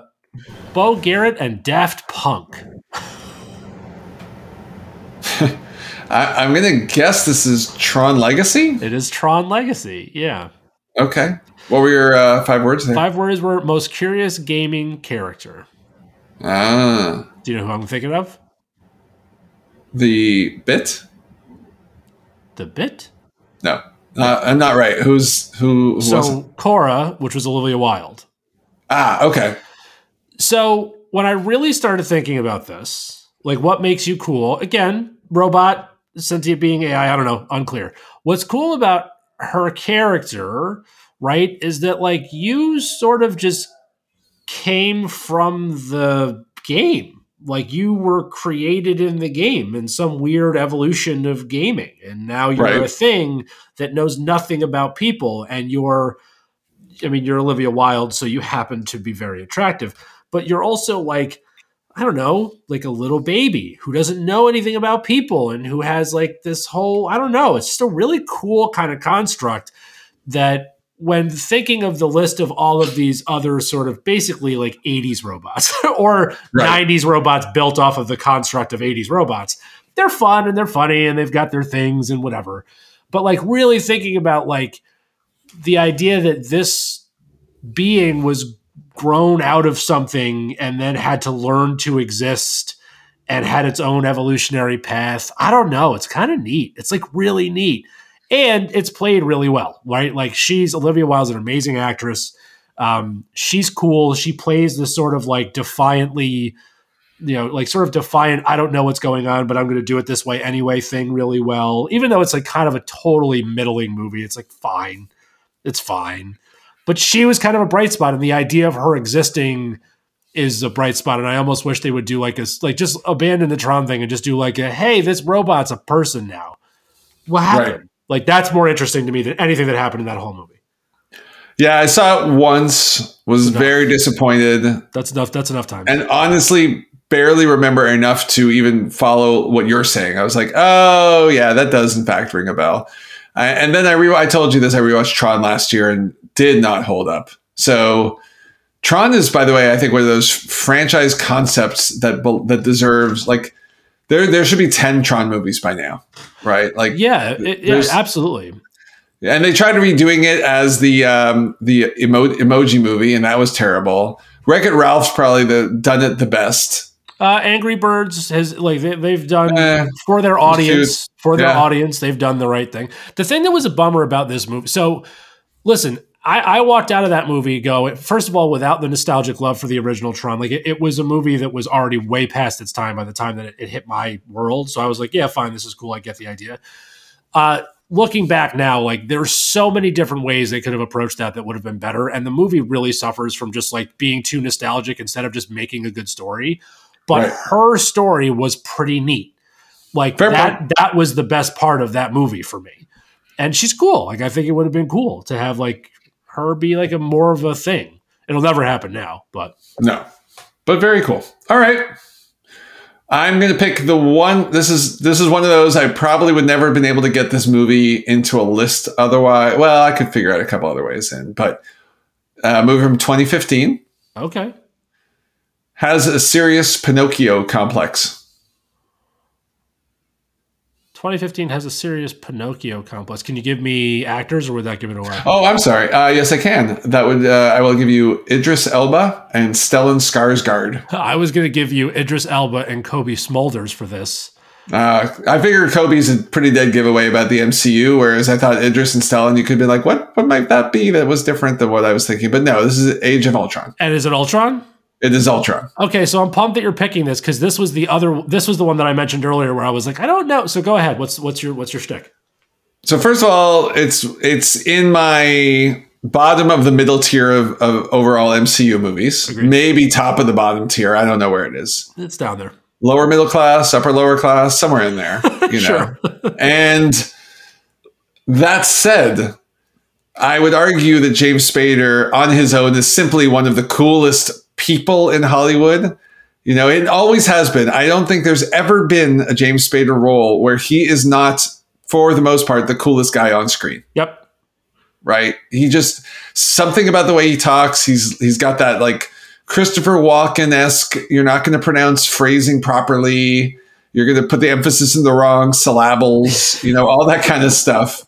Beau Garrett and Daft Punk? I, am gonna guess this is Tron Legacy. It is Tron Legacy. Yeah. Okay. What were your uh, five words? There? Five words were most curious gaming character. Ah. Do you know who I'm thinking of? The bit. The bit. No. Uh, I'm not right. Who's who? who so Quorra, which was Olivia Wilde. Ah, okay. So when I really started thinking about this, like what makes you cool? Again, robot, sentient being, AI. I don't know, unclear. What's cool about her character, right, is that like you sort of just came from the game like you were created in the game in some weird evolution of gaming and now you're right. a thing that knows nothing about people and you're i mean you're olivia wilde so you happen to be very attractive but you're also like i don't know like a little baby who doesn't know anything about people and who has like this whole i don't know it's just a really cool kind of construct that when thinking of the list of all of these other sort of basically like 80s robots or right. 90s robots built off of the construct of 80s robots, they're fun and they're funny and they've got their things and whatever. But like really thinking about like the idea that this being was grown out of something and then had to learn to exist and had its own evolutionary path. I don't know. It's kind of neat. It's like really neat and it's played really well, right? Like she's Olivia Wilde's an amazing actress. Um, she's cool. She plays this sort of like defiantly, you know, like sort of defiant. I don't know what's going on, but I'm going to do it this way anyway. Thing really well, even though it's like kind of a totally middling movie. It's like fine, it's fine. But she was kind of a bright spot, and the idea of her existing is a bright spot. And I almost wish they would do like a like just abandon the Tron thing and just do like a hey, this robot's a person now. What happened? Right. Like that's more interesting to me than anything that happened in that whole movie. Yeah, I saw it once. Was very disappointed. That's enough. That's enough time. And honestly, barely remember enough to even follow what you're saying. I was like, oh yeah, that does in fact ring a bell. I, and then I re- I told you this. I rewatched Tron last year and did not hold up. So Tron is, by the way, I think one of those franchise concepts that that deserves like there there should be 10 Tron movies by now, right? Like Yeah, it, yeah, absolutely. And they tried to redoing it as the um, the emo- emoji movie, and that was terrible. Wreck It Ralph's probably the done it the best. Uh, Angry Birds has like they, have done eh, for their audience for their yeah. audience they've done the right thing. The thing that was a bummer about this movie, so listen, I, I, walked out of that movie go first of all without the nostalgic love for the original Tron. Like it, it was a movie that was already way past its time by the time that it, it, hit my world. So I was like, yeah, fine, this is cool. I get the idea. Uh, looking back now, like there's so many different ways they could have approached that that would have been better. And the movie really suffers from just like being too nostalgic instead of just making a good story. But right. her story was pretty neat. Like Fair that point. that was the best part of that movie for me. And she's cool. Like I think it would have been cool to have like her be like a more of a thing. It'll never happen now, but no, but very cool. All right. I'm going to pick the one. This is this is one of those I probably would never have been able to get this movie into a list otherwise. Well, I could figure out a couple other ways in, but uh, movie from 2015. Okay. Has a serious Pinocchio complex. 2015 has a serious Pinocchio complex. Can you give me actors, or would that give it away? Oh, I'm sorry. Uh, yes, I can. That would. Uh, I will give you Idris Elba and Stellan Skarsgård. I was going to give you Idris Elba and Cobie Smulders for this. Uh, I figured Cobie's a pretty dead giveaway about the MCU, whereas I thought Idris and Stellan, you could be like, what? What might that be? That was different than what I was thinking. But no, this is Age of Ultron. And is it Ultron? It is Ultron. Okay, so I'm pumped that you're picking this because this was the other. This was the one that I mentioned earlier where I was like, I don't know. So go ahead. What's what's your what's your shtick? So first of all, it's it's in my bottom of the middle tier of, of overall MCU movies. Agreed. Maybe top of the bottom tier. I don't know where it is. It's down there. Lower middle class, upper lower class, somewhere in there. You know. Sure. And that said, I would argue that James Spader on his own is simply one of the coolest people in Hollywood. You know, it always has been. I don't think there's ever been a James Spader role where he is not, for the most part, the coolest guy on screen Yep. right? He just something about the way he talks. He's he's got that like Christopher Walken esque. You're not going to pronounce phrasing properly. You're going to put the emphasis in the wrong syllables. You know all that kind of stuff.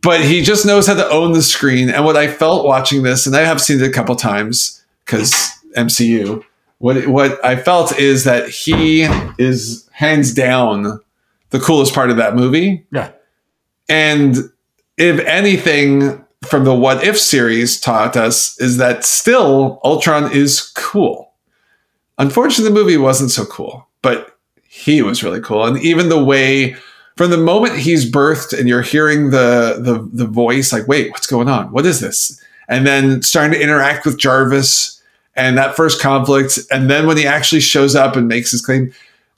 But he just knows how to own the screen. And what I felt watching this, and I have seen it a couple times because MCU. What what I felt is that he is hands down the coolest part of that movie. Yeah. And if anything from the What If series taught us is that still Ultron is cool. Unfortunately, the movie wasn't so cool, but he was really cool. And even the way from the moment he's birthed and you're hearing the the the voice, like, wait, what's going on? What is this? And then starting to interact with Jarvis and that first conflict, and then when he actually shows up and makes his claim,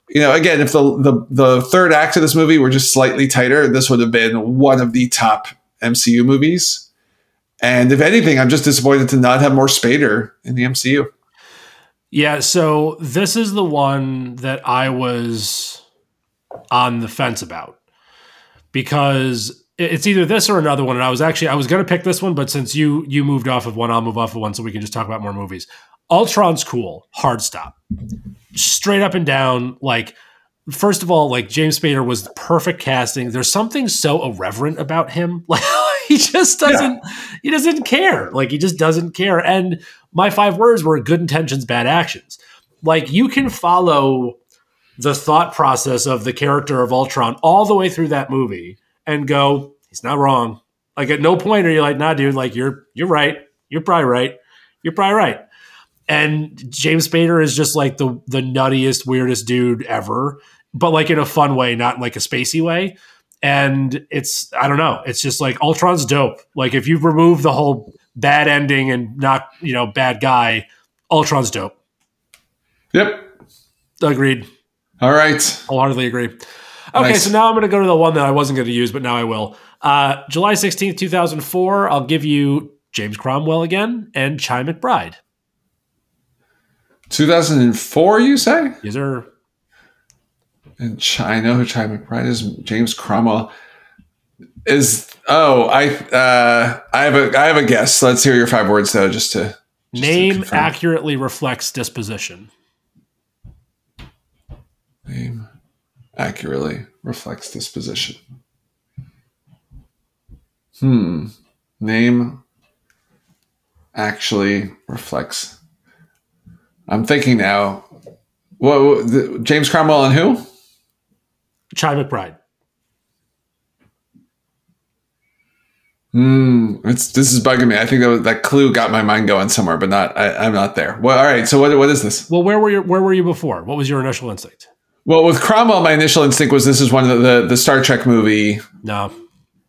you know, again, if the, the the third act of this movie were just slightly tighter, this would have been one of the top MCU movies. And if anything, I'm just disappointed to not have more Spader in the MCU. Yeah, so this is the one that I was on the fence about because it's either this or another one and I was actually I was going to pick this one but since you you moved off of one I'll move off of one so we can just talk about more movies. Ultron's cool, hard stop. Straight up and down like first of all like James Spader was the perfect casting. There's something so irreverent about him. Like he just doesn't he doesn't care. Like he just doesn't care and my five words were good intentions, bad actions. Like you can follow the thought process of the character of Ultron all the way through that movie and go, he's not wrong. Like at no point are you like, nah, dude, like you're you're right. You're probably right. You're probably right. And James Spader is just like the the nuttiest, weirdest dude ever, but like in a fun way, not like a spacey way. And it's I don't know. It's just like Ultron's dope. Like if you remove the whole bad ending and not you know bad guy, Ultron's dope. Yep. Agreed. All right. I Wholeheartedly agree. Okay, Nice. so now I'm going to go to the one that I wasn't going to use, but now I will. Uh, July 16th, 2004, I'll give you James Cromwell again and Chi McBride. 2004, you say? These are And Ch- I know who Chi McBride is. James Cromwell is. Oh, I uh, I have a I have a guess. Let's hear your five words though, just to just name confirm. accurately reflects disposition. Accurately reflects this position. Hmm. Name actually reflects. I'm thinking now. What, the, James Cromwell and who? Chi McBride. Hmm. It's this is bugging me. I think that that clue got my mind going somewhere, but not. I, I'm not there. Well, all right. So what what is this? Well, where were you? Where were you before? What was your initial instinct? Well, with Cromwell, my initial instinct was this is one of the the, Star Trek movie No,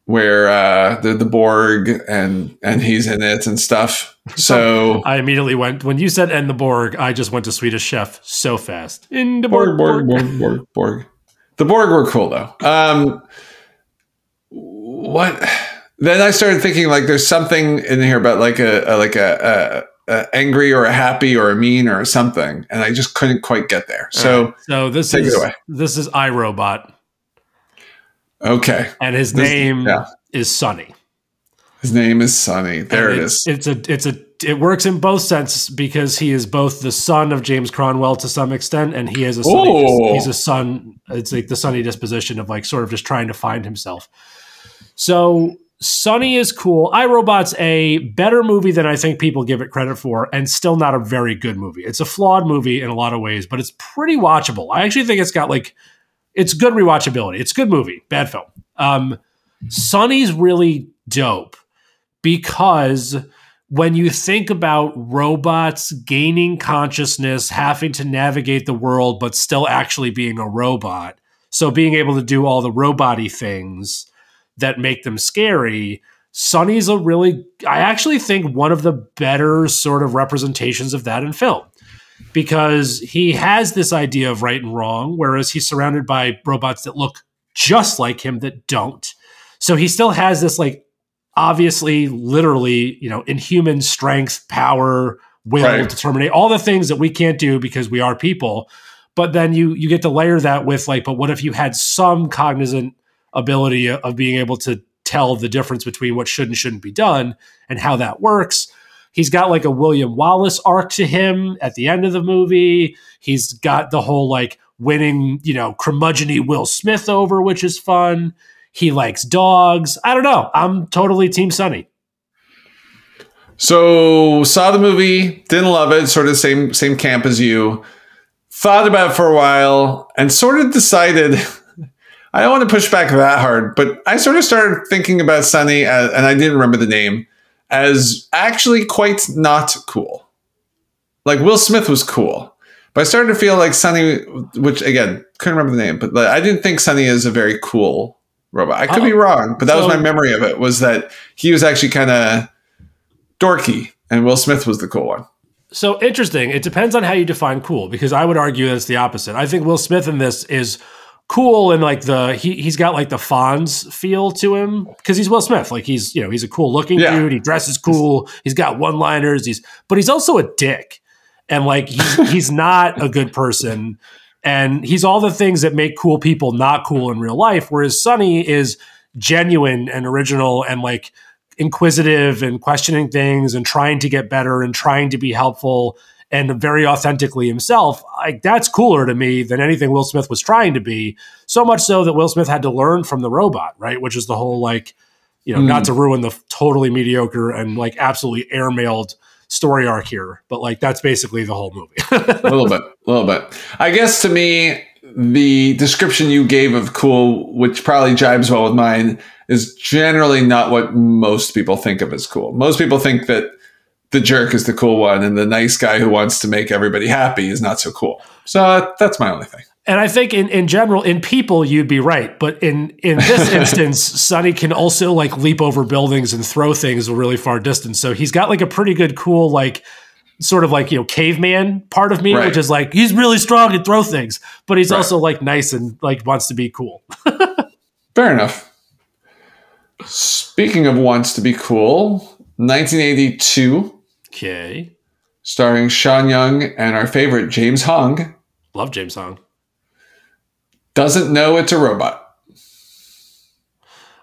where uh, the the Borg and and he's in it and stuff. So I immediately went when you said "and the Borg." I just went to Swedish Chef so fast. In the Borg, Borg, Borg, Borg, Borg, Borg. The Borg were cool though. Um, what? Then I started thinking like there's something in here about like a, a like a, a, a angry or a happy or a mean or something, and I just couldn't quite get there. So So this Take it is away. this is I, Robot, okay, and his This- name yeah. is Sonny. his name is Sonny. There And it it's. It's a it's a it works in both senses because he is both the son of James Cromwell to some extent, and he is a sunny, Oh. he's a son. It's like the sunny disposition of like sort of just trying to find himself. So Sonny is cool. I, Robot's a better movie than I think people give it credit for, and still not a very good movie. It's a flawed movie in a lot of ways, but it's pretty watchable. I actually think it's got like it's good rewatchability. It's a good movie, bad film. Um, Sonny's really dope because when you think about robots gaining consciousness, having to navigate the world, but still actually being a robot, so being able to do all the robot things that make them scary, Sonny's a really, I actually think one of the better sort of representations of that in film because he has this idea of right and wrong, whereas he's surrounded by robots that look just like him that don't. So he still has this, like, obviously, literally, you know, inhuman strength, power, will, right. determination, all the things that we can't do because we are people. But then you you get to layer that with like, but what if you had some cognizant ability of being able to tell the difference between what should and shouldn't be done and how that works? He's got like a William Wallace arc to him at the end of the movie. He's got the whole like winning, you know, curmudgeony Will Smith over, which is fun. He likes dogs. I don't know. I'm totally Team Sonny. So saw the movie, didn't love it, sort of same same camp as you. Thought about it for a while and sort of decided I don't want to push back that hard, but I sort of started thinking about Sonny, as, and I didn't remember the name as actually quite not cool. Like Will Smith was cool. But I started to feel like Sonny, which again, couldn't remember the name, but I didn't think Sonny is a very cool robot. I could oh, be uh, wrong, but that so, was my memory of it was that he was actually kind of dorky, and Will Smith was the cool one. So interesting. It depends on how you define cool, because I would argue that it's the opposite. I think Will Smith in this is cool and like the he he's got like the Fonz feel to him because he's Will Smith. Like he's you know he's a cool looking yeah. dude. He dresses cool. He's got one liners. He's but he's also a dick, and like he's he's not a good person. And he's all the things that make cool people not cool in real life. Whereas Sonny is genuine and original and like inquisitive and questioning things and trying to get better and trying to be helpful and very authentically himself, like that's cooler to me than anything Will Smith was trying to be. So much so that Will Smith had to learn from the robot, right? Which is the whole like, you know, mm. not to ruin the totally mediocre and like absolutely airmailed story arc here, but like that's basically the whole movie. a little bit, a little bit. I guess to me, the description you gave of cool, which probably jibes well with mine, is generally not what most people think of as cool. Most people think that the jerk is the cool one and the nice guy who wants to make everybody happy is not so cool. So uh, that's my only thing. And I think in, in general, in people, you'd be right. But in, in this instance, Sonny can also like leap over buildings and throw things a really far distance. So he's got like a pretty good, cool, like sort of like, you know, caveman part of me, right. which is like, he's really strong and throw things, but he's right. also like nice and like wants to be cool. Fair enough. Speaking of wants to be cool, 1982. Okay. Starring Sean Young and our favorite James Hong. Love James Hong. Doesn't know it's a robot.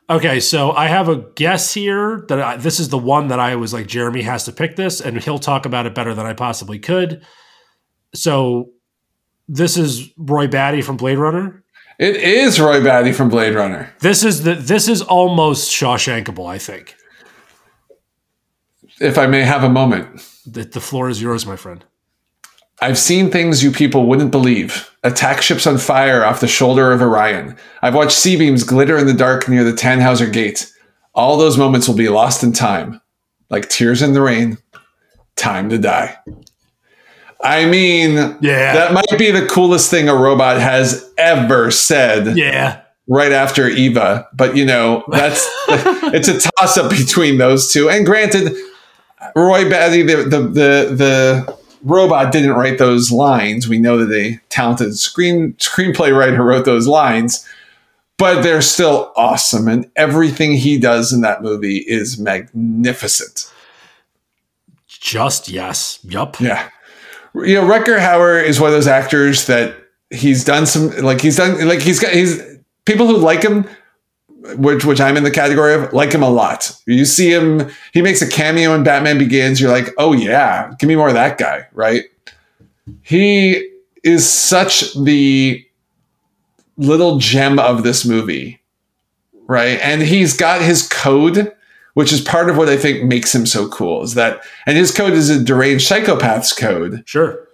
Okay, so I have a guess here that I, this is the one that I was like, Jeremy has to pick this, and he'll talk about it better than I possibly could. So this is Roy Batty from Blade Runner. It is Roy Batty from Blade Runner. This is the this is almost Shawshankable, I think. If I may have a moment. The, the floor is yours, my friend. I've seen things you people wouldn't believe. Attack ships on fire off the shoulder of Orion. I've watched C-beams glitter in the dark near the Tannhauser Gate. All those moments will be lost in time, like tears in the rain. Time to die. I mean, yeah, that might be the coolest thing a robot has ever said. Yeah. Right after Eva, but you know that's it's a toss up between those two. And granted, Roy Batty, the the the, the robot didn't write those lines. We know that a talented screen screenplay writer wrote those lines, but they're still awesome, and everything he does in that movie is magnificent. Just yes, yup. Yeah, you know, Rutger Hauer is one of those actors that he's done some like he's done like he's got he's people who like him which which I'm in the category of like him a lot. You see him, he makes a cameo in Batman Begins. You're like, oh yeah, give me more of that guy, right? He is such the little gem of this movie, right? And he's got his code which is part of what I think makes him so cool. Is that, and his code is a deranged psychopath's code. Sure.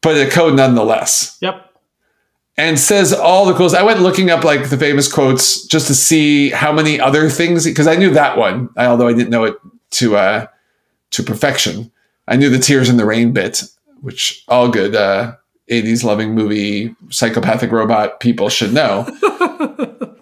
But a code nonetheless. Yep. And says all the coolest. I went looking up like the famous quotes just to see how many other things, because I knew that one, although I didn't know it to uh, to perfection. I knew the tears in the rain bit, which all good uh, 80s loving movie psychopathic robot people should know.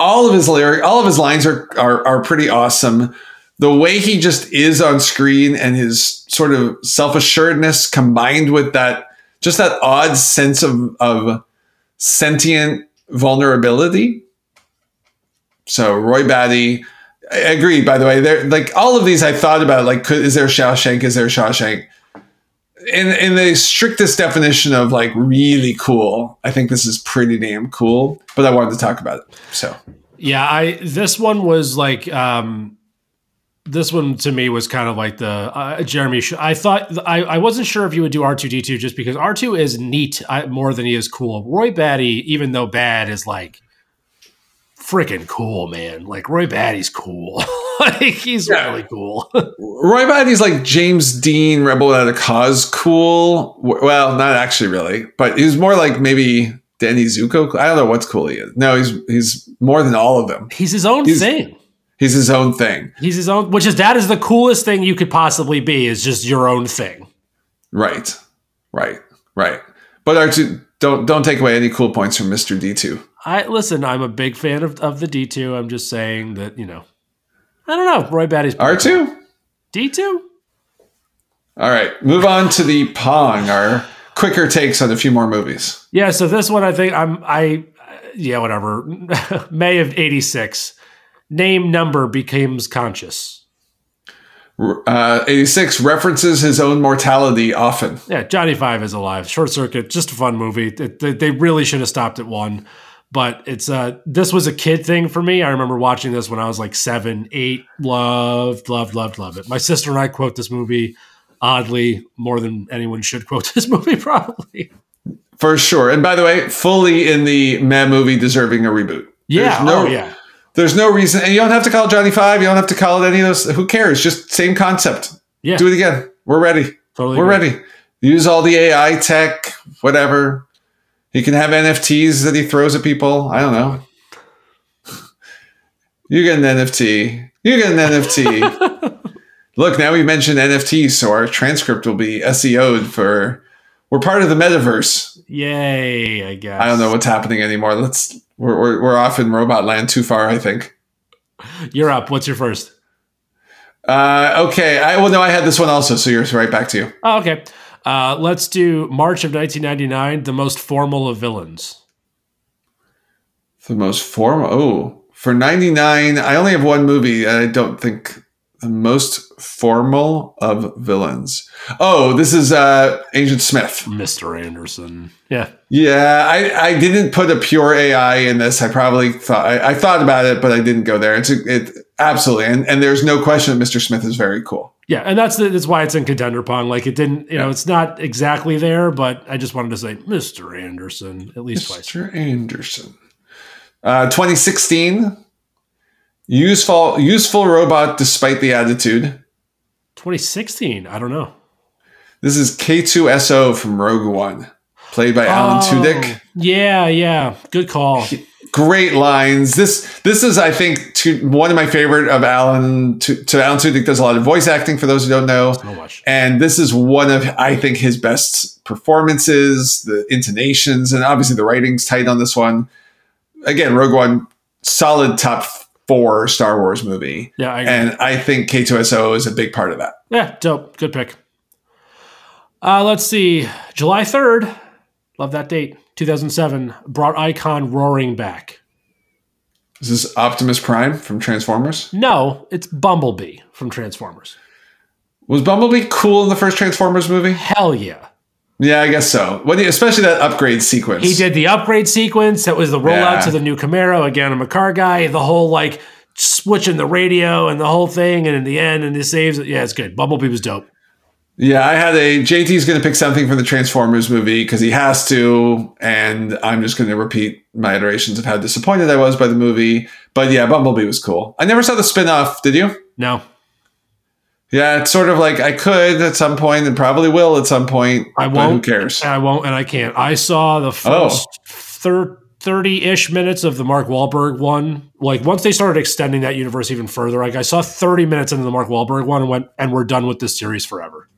all of his lyric, all of his lines are, are are pretty awesome. The way he just is on screen and his sort of self assuredness combined with that just that odd sense of of sentient vulnerability. So Roy Batty, I agree. By the way, there like all of these I thought about. Like, could, is there Shawshank? Is there Shawshank? in in the strictest definition of like really cool, I think this is pretty damn cool. But I wanted to talk about it. So yeah, I this one was like um this one to me was kind of like the uh, Jeremy. I thought I, I wasn't sure if you would do R two D two just because R two is neat more than he is cool. Roy Batty, even though bad, is like freaking cool, man. Like Roy Batty's cool. like he's yeah. really cool. Roy Batty's like James Dean, Rebel Without a Cause, cool. Well, not actually, really, but he's more like maybe Danny Zuko. I don't know what's cool he is. No, he's he's more than all of them. He's his own he's, thing. He's his own thing. He's his own, which is that is the coolest thing you could possibly be. Is just your own thing. Right, right, right. But Archie, don't don't take away any cool points from Mister D two. I listen. I'm a big fan of, of the D two. I'm just saying that you know, I don't know. Roy Batty's R two, D two. All right, move on to the Pong. Our quicker takes on a few more movies. Yeah. So this one, I think I'm. I yeah, whatever. May of '86. Name number becomes conscious. Uh, 86 references his own mortality often. Yeah, Johnny Five is alive. Short Circuit, just a fun movie. It, they, they really should have stopped at one but it's uh this was a kid thing for me. I remember watching this when I was like seven, eight. Loved, loved, loved, loved it. My sister and I quote this movie oddly more than anyone should quote this movie, probably. For sure. And by the way, fully in the meh movie deserving a reboot. Yeah. There's no, oh, yeah. There's no reason, and you don't have to call it Johnny Five. You don't have to call it any of those. Who cares? Just same concept. Yeah. Do it again. We're ready. Totally. We're ready. Use all the AI tech, whatever. He can have NFTs that he throws at people. I don't know. You get an NFT. You get an NFT. Look, now we mentioned NFTs, so our transcript will be SEO'd for. We're part of the metaverse. Yay! I guess I don't know what's happening anymore. Let's. We're we're, we're off in robot land too far. I think. You're up. What's your first? Uh, okay. I well, no, I had this one also, so you're right back to you. Oh, okay. Uh, let's do March of 1999, the most formal of villains. The most formal. Oh, for 99, I only have one movie. I don't think most formal of villains. Oh, this is uh, Agent Smith. Mr. Anderson. Yeah. Yeah, I, I didn't put a pure AI in this. I probably thought I, I thought about it, but I didn't go there. It's a, it absolutely, and and there's no question that Mr. Smith is very cool. Yeah, and that's the, that's why it's in contender pong. Like it didn't, you know, it's not exactly there, but I just wanted to say Mr. Anderson at least Mr. twice. Mr. Anderson. Uh, 2016. Useful useful robot despite the attitude. 2016. I don't know. This is K2SO from Rogue One, played by Alan oh, Tudyk. Yeah, yeah. Good call. He, great lines. This this is, I think, to, one of my favorite of Alan. To, to Alan Tudyk does a lot of voice acting. For those who don't know, so much. And this is one of I think his best performances. The intonations and obviously the writing's tight on this one. Again, Rogue One, solid top four Star Wars movie. Yeah, I and I think K2SO is a big part of that. Yeah, dope. Good pick. Uh, let's see, July third. Love that date. 2007 brought Icon roaring back. Is this Optimus Prime from Transformers? No, it's Bumblebee from Transformers. Was Bumblebee cool in the first Transformers movie? Hell yeah. Yeah, I guess so. Especially that upgrade sequence. He did the upgrade sequence. That was the rollout yeah. to the new Camaro. Again, I'm a car guy. The whole like switching the radio and the whole thing, and in the end, and he saves it. Yeah, it's good. Bumblebee was dope. Yeah, I had a JT's going to pick something from the Transformers movie because he has to, and I'm just going to repeat my iterations of how disappointed I was by the movie. But yeah, Bumblebee was cool. I never saw the spin off. Did you? No. Yeah, it's sort of like I could at some point and probably will at some point. I won't. Who cares? I won't, and I can't. I saw the oh. first oh. 30 ish minutes of the Mark Wahlberg one. Like once they started extending that universe even further, like I saw 30 minutes into the Mark Wahlberg one and went, and we're done with this series forever.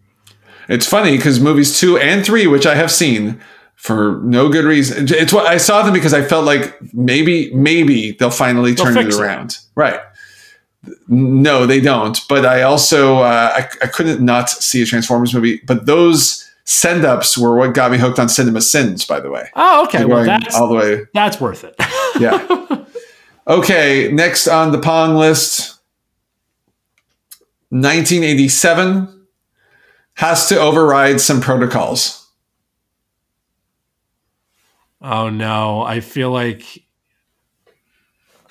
It's funny because movies two and three, which I have seen, for no good reason. It's what I saw them because I felt like maybe maybe they'll finally They'll turn it fix it. around. Right. No, they don't. But I also uh, I, I couldn't not see a Transformers movie. But those send ups were what got me hooked on Cinema Sins. By the way, Oh, okay. Well, that's all the way. that's worth it. Yeah. okay. Next on the Pong list, 1987 has to override some protocols. oh no, I feel like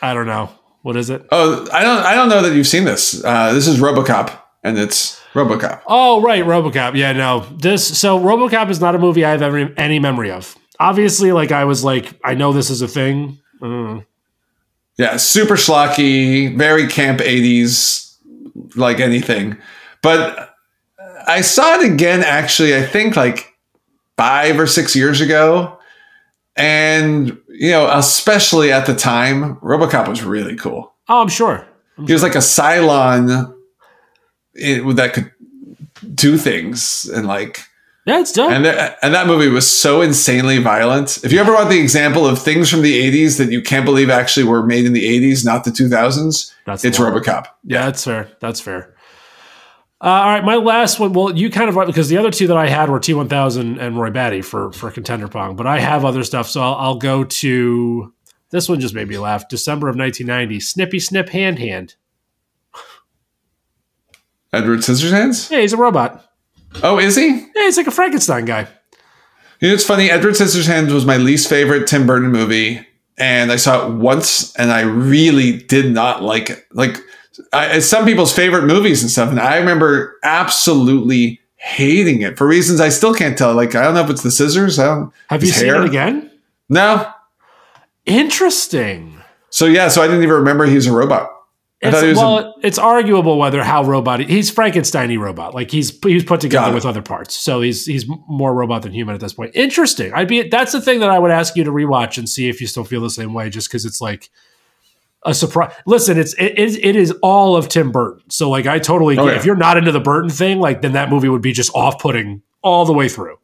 I don't know. What is it? Oh, I don't. I don't know that you've seen this. Uh, this is RoboCop, and it's RoboCop. Oh, right, RoboCop. Yeah, no. This so RoboCop is not a movie I have ever any memory of. Obviously, like I was like, I know this is a thing. Mm. Yeah, super schlocky, very camp '80s, like anything. But I saw it again. Actually, I think like five or six years ago, and you know, especially at the time, RoboCop was really cool. Oh, I'm sure. He was like a Cylon it, that could do things and like Yeah, it's done. and and that movie was so insanely violent. If you ever want the example of things from the 80s that you can't believe actually were made in the 80s, not the 2000s, That's it's. RoboCop. Yeah, that's fair. That's fair. Uh, all right, my last one. Well, you kind of because the other two that I had were T1000 and Roy Batty for for contender pong, but I have other stuff, so I'll, I'll go to this one. Just made me laugh. December of 1990, Snippy Snip Hand Hand. Edward Scissorhands? Yeah, he's a robot. Oh, is he? Yeah, he's like a Frankenstein guy. You know, it's funny. Edward Scissorhands was my least favorite Tim Burton movie, and I saw it once, and I really did not like it. Like, I, it's some people's favorite movies and stuff, and I remember absolutely hating it for reasons I still can't tell. Like, I don't know if it's the scissors. I don't. Have you seen hair? it again? No. Interesting. So yeah, so I didn't even remember he was a robot. It's, he a- well, it's arguable whether how robot he's Frankenstein robot. Like he's he's put together with other parts, so he's he's more robot than human at this point. Interesting. I'd be that's the thing that I would ask you to rewatch and see if you still feel the same way, just because it's like a surprise. Listen, it's it is it is all of Tim Burton, so like I totally oh, get Oh, yeah. if you're not into the Burton thing, like then that movie would be just off putting all the way through.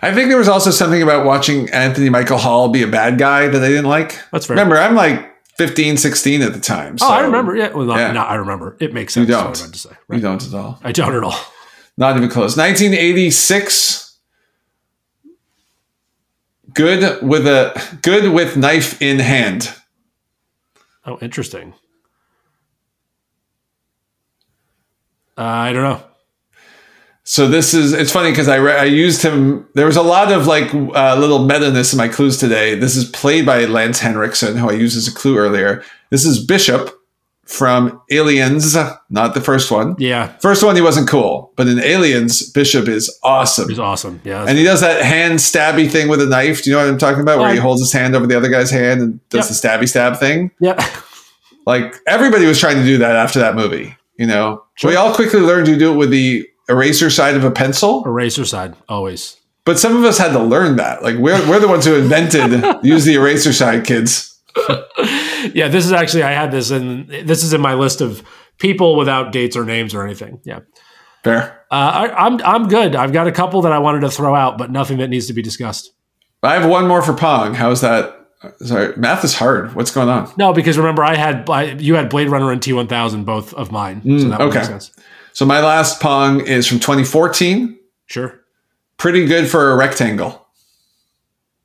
I think there was also something about watching Anthony Michael Hall be a bad guy that I didn't like. That's fair. Remember, I'm like 15, 16 at the time. oh, I remember. Yeah, well, not, yeah. not I remember. It makes sense. You don't. I meant to say. You don't at all. I don't at all. Not even close. 1986. Good with a good with knife in hand. Oh, interesting. Uh, I don't know. So this is it's funny because I re- I used him. There was a lot of like uh, little meta-ness in my clues today. This is played by Lance Henriksen, who I used as a clue earlier. This is Bishop from Aliens, not the first one. Yeah, First one he wasn't cool, but in Aliens, Bishop is awesome. he's awesome. Yeah, And he does that hand stabby thing with a knife. Do you know what I'm talking about? Where he Uh, holds his hand over the other guy's hand and does the stabby stab thing. yeah. Like everybody was trying to do that after that movie. You know, Sure. we all quickly learned to do it with the eraser side of a pencil. Eraser side always. But some of us had to learn that. Like we're we're the ones who invented use the eraser side, kids. Yeah, this is actually I had this and this is in my list of people without dates or names or anything. Yeah, Fair. uh, I, I'm I'm good. I've got a couple that I wanted to throw out, but nothing that needs to be discussed. I have one more for Pong. How's that? Sorry, math is hard. What's going on? No, because remember I had I, you had Blade Runner and T1000 both of mine, so that would okay. So my last Pong is from 2014. Sure. Pretty good for a rectangle.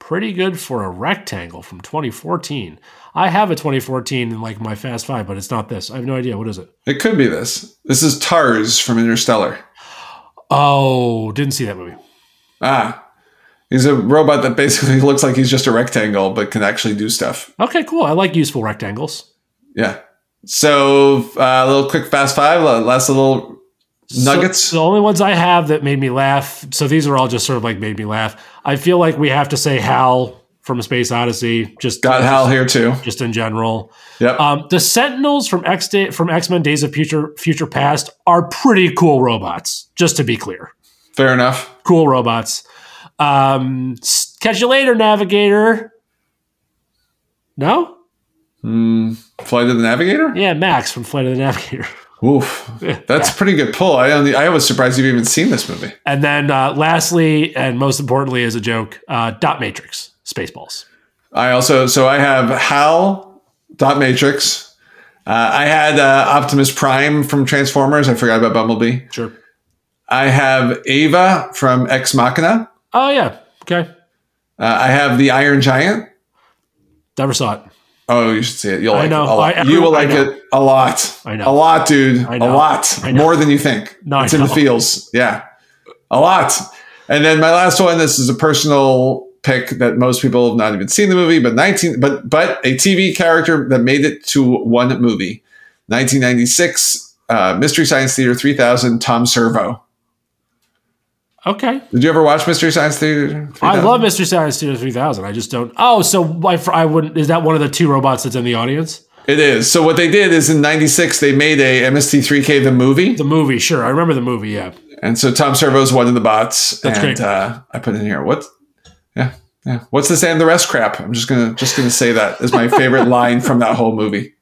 Pretty good for a rectangle from 2014. I have a 2014 in like my Fast Five, but it's not this. I have no idea. What is it? It could be this. This is Tars from Interstellar. Oh, didn't see that movie. Ah, he's a robot that basically looks like he's just a rectangle, but can actually do stuff. Okay, cool. I like useful rectangles. Yeah. So uh, a little quick fast five, la- last little nuggets. So, the only ones I have that made me laugh. So these are all just sort of like made me laugh. I feel like we have to say Hal from Space Odyssey. Just Got Hal here too. Just in general. Yep. Um, the Sentinels from X Day, from X Men Days of Future Future Past are pretty cool robots. Just to be clear, Fair enough. cool robots. Um, catch you later, Navigator. No, Mm, Flight of the Navigator. yeah, Max from Flight of the Navigator. Oof, that's a pretty good pull. I only, I was surprised you've even seen this movie. And then, uh, lastly, and most importantly, as a joke, uh, Dot Matrix, Spaceballs. I also, so I have Hal, Dot Matrix. Uh, I had uh, Optimus Prime from Transformers. I forgot about Bumblebee. Sure. I have Ava from Ex Machina. Oh yeah. Okay. Uh, I have the Iron Giant. Never saw it. Oh, you should see it. You'll like I know. it a lot. I- you will like know. it a lot. I know. A lot, dude. I A know. A lot. I know. More than you think. No, it's in the feels. Yeah. A lot. And then my last one, this is a personal pick that most people have not even seen the movie, but 19 but but a TV character that made it to one movie. 1996, uh, Mystery Science Theater 3000, Tom Servo. Okay. Did you ever watch Mystery Science Theater? 3000? I love Mystery Science Theater 3000. I just don't. Oh, so I, I wouldn't. Is that one of the two robots that's in the audience? It is. So what they did is in 96 they made a MST3K the movie. The movie, sure. I remember the movie. Yeah. And so Tom Servo's one of the bots. That's and great. Uh, I put in here what yeah, yeah. What's this and the rest crap? I'm just gonna just gonna say that is my favorite line from that whole movie.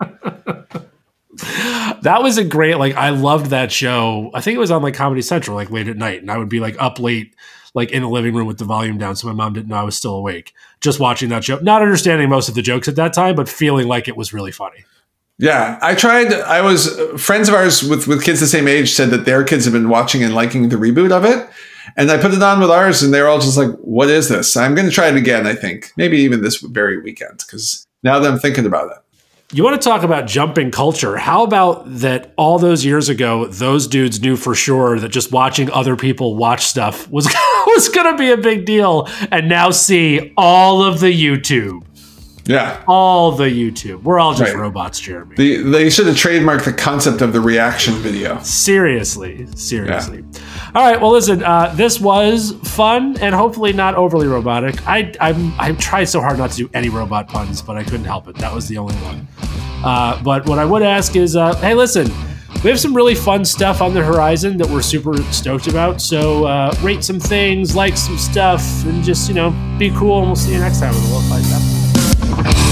That was a great. Like, I loved that show. I think it was on like Comedy Central, like late at night, and I would be like up late, like in the living room with the volume down, so my mom didn't know I was still awake, just watching that show, not understanding most of the jokes at that time, but feeling like it was really funny. Yeah, I tried. I was friends of ours with with kids the same age said that their kids have been watching and liking the reboot of it, and I put it on with ours, and they were all just like, "What is this?" I'm going to try it again. I think maybe even this very weekend because now that I'm thinking about it. You want to talk about jumping culture? How about that all those years ago, those dudes knew for sure that just watching other people watch stuff was was going to be a big deal, and now see all of the YouTube, Yeah, all the YouTube. We're all just Right. robots, Jeremy. the, they should have trademarked the concept of the reaction video. seriously, seriously. All right, well, listen, uh, this was fun and hopefully not overly robotic. I I'm, I tried so hard not to do any robot puns, but I couldn't help it. That was the only one. Uh, but what I would ask is, uh, hey, listen, we have some really fun stuff on the horizon that we're super stoked about. So uh, rate some things, like some stuff, and just you know be cool. And we'll see you next time on the Lo-Fi Stuff.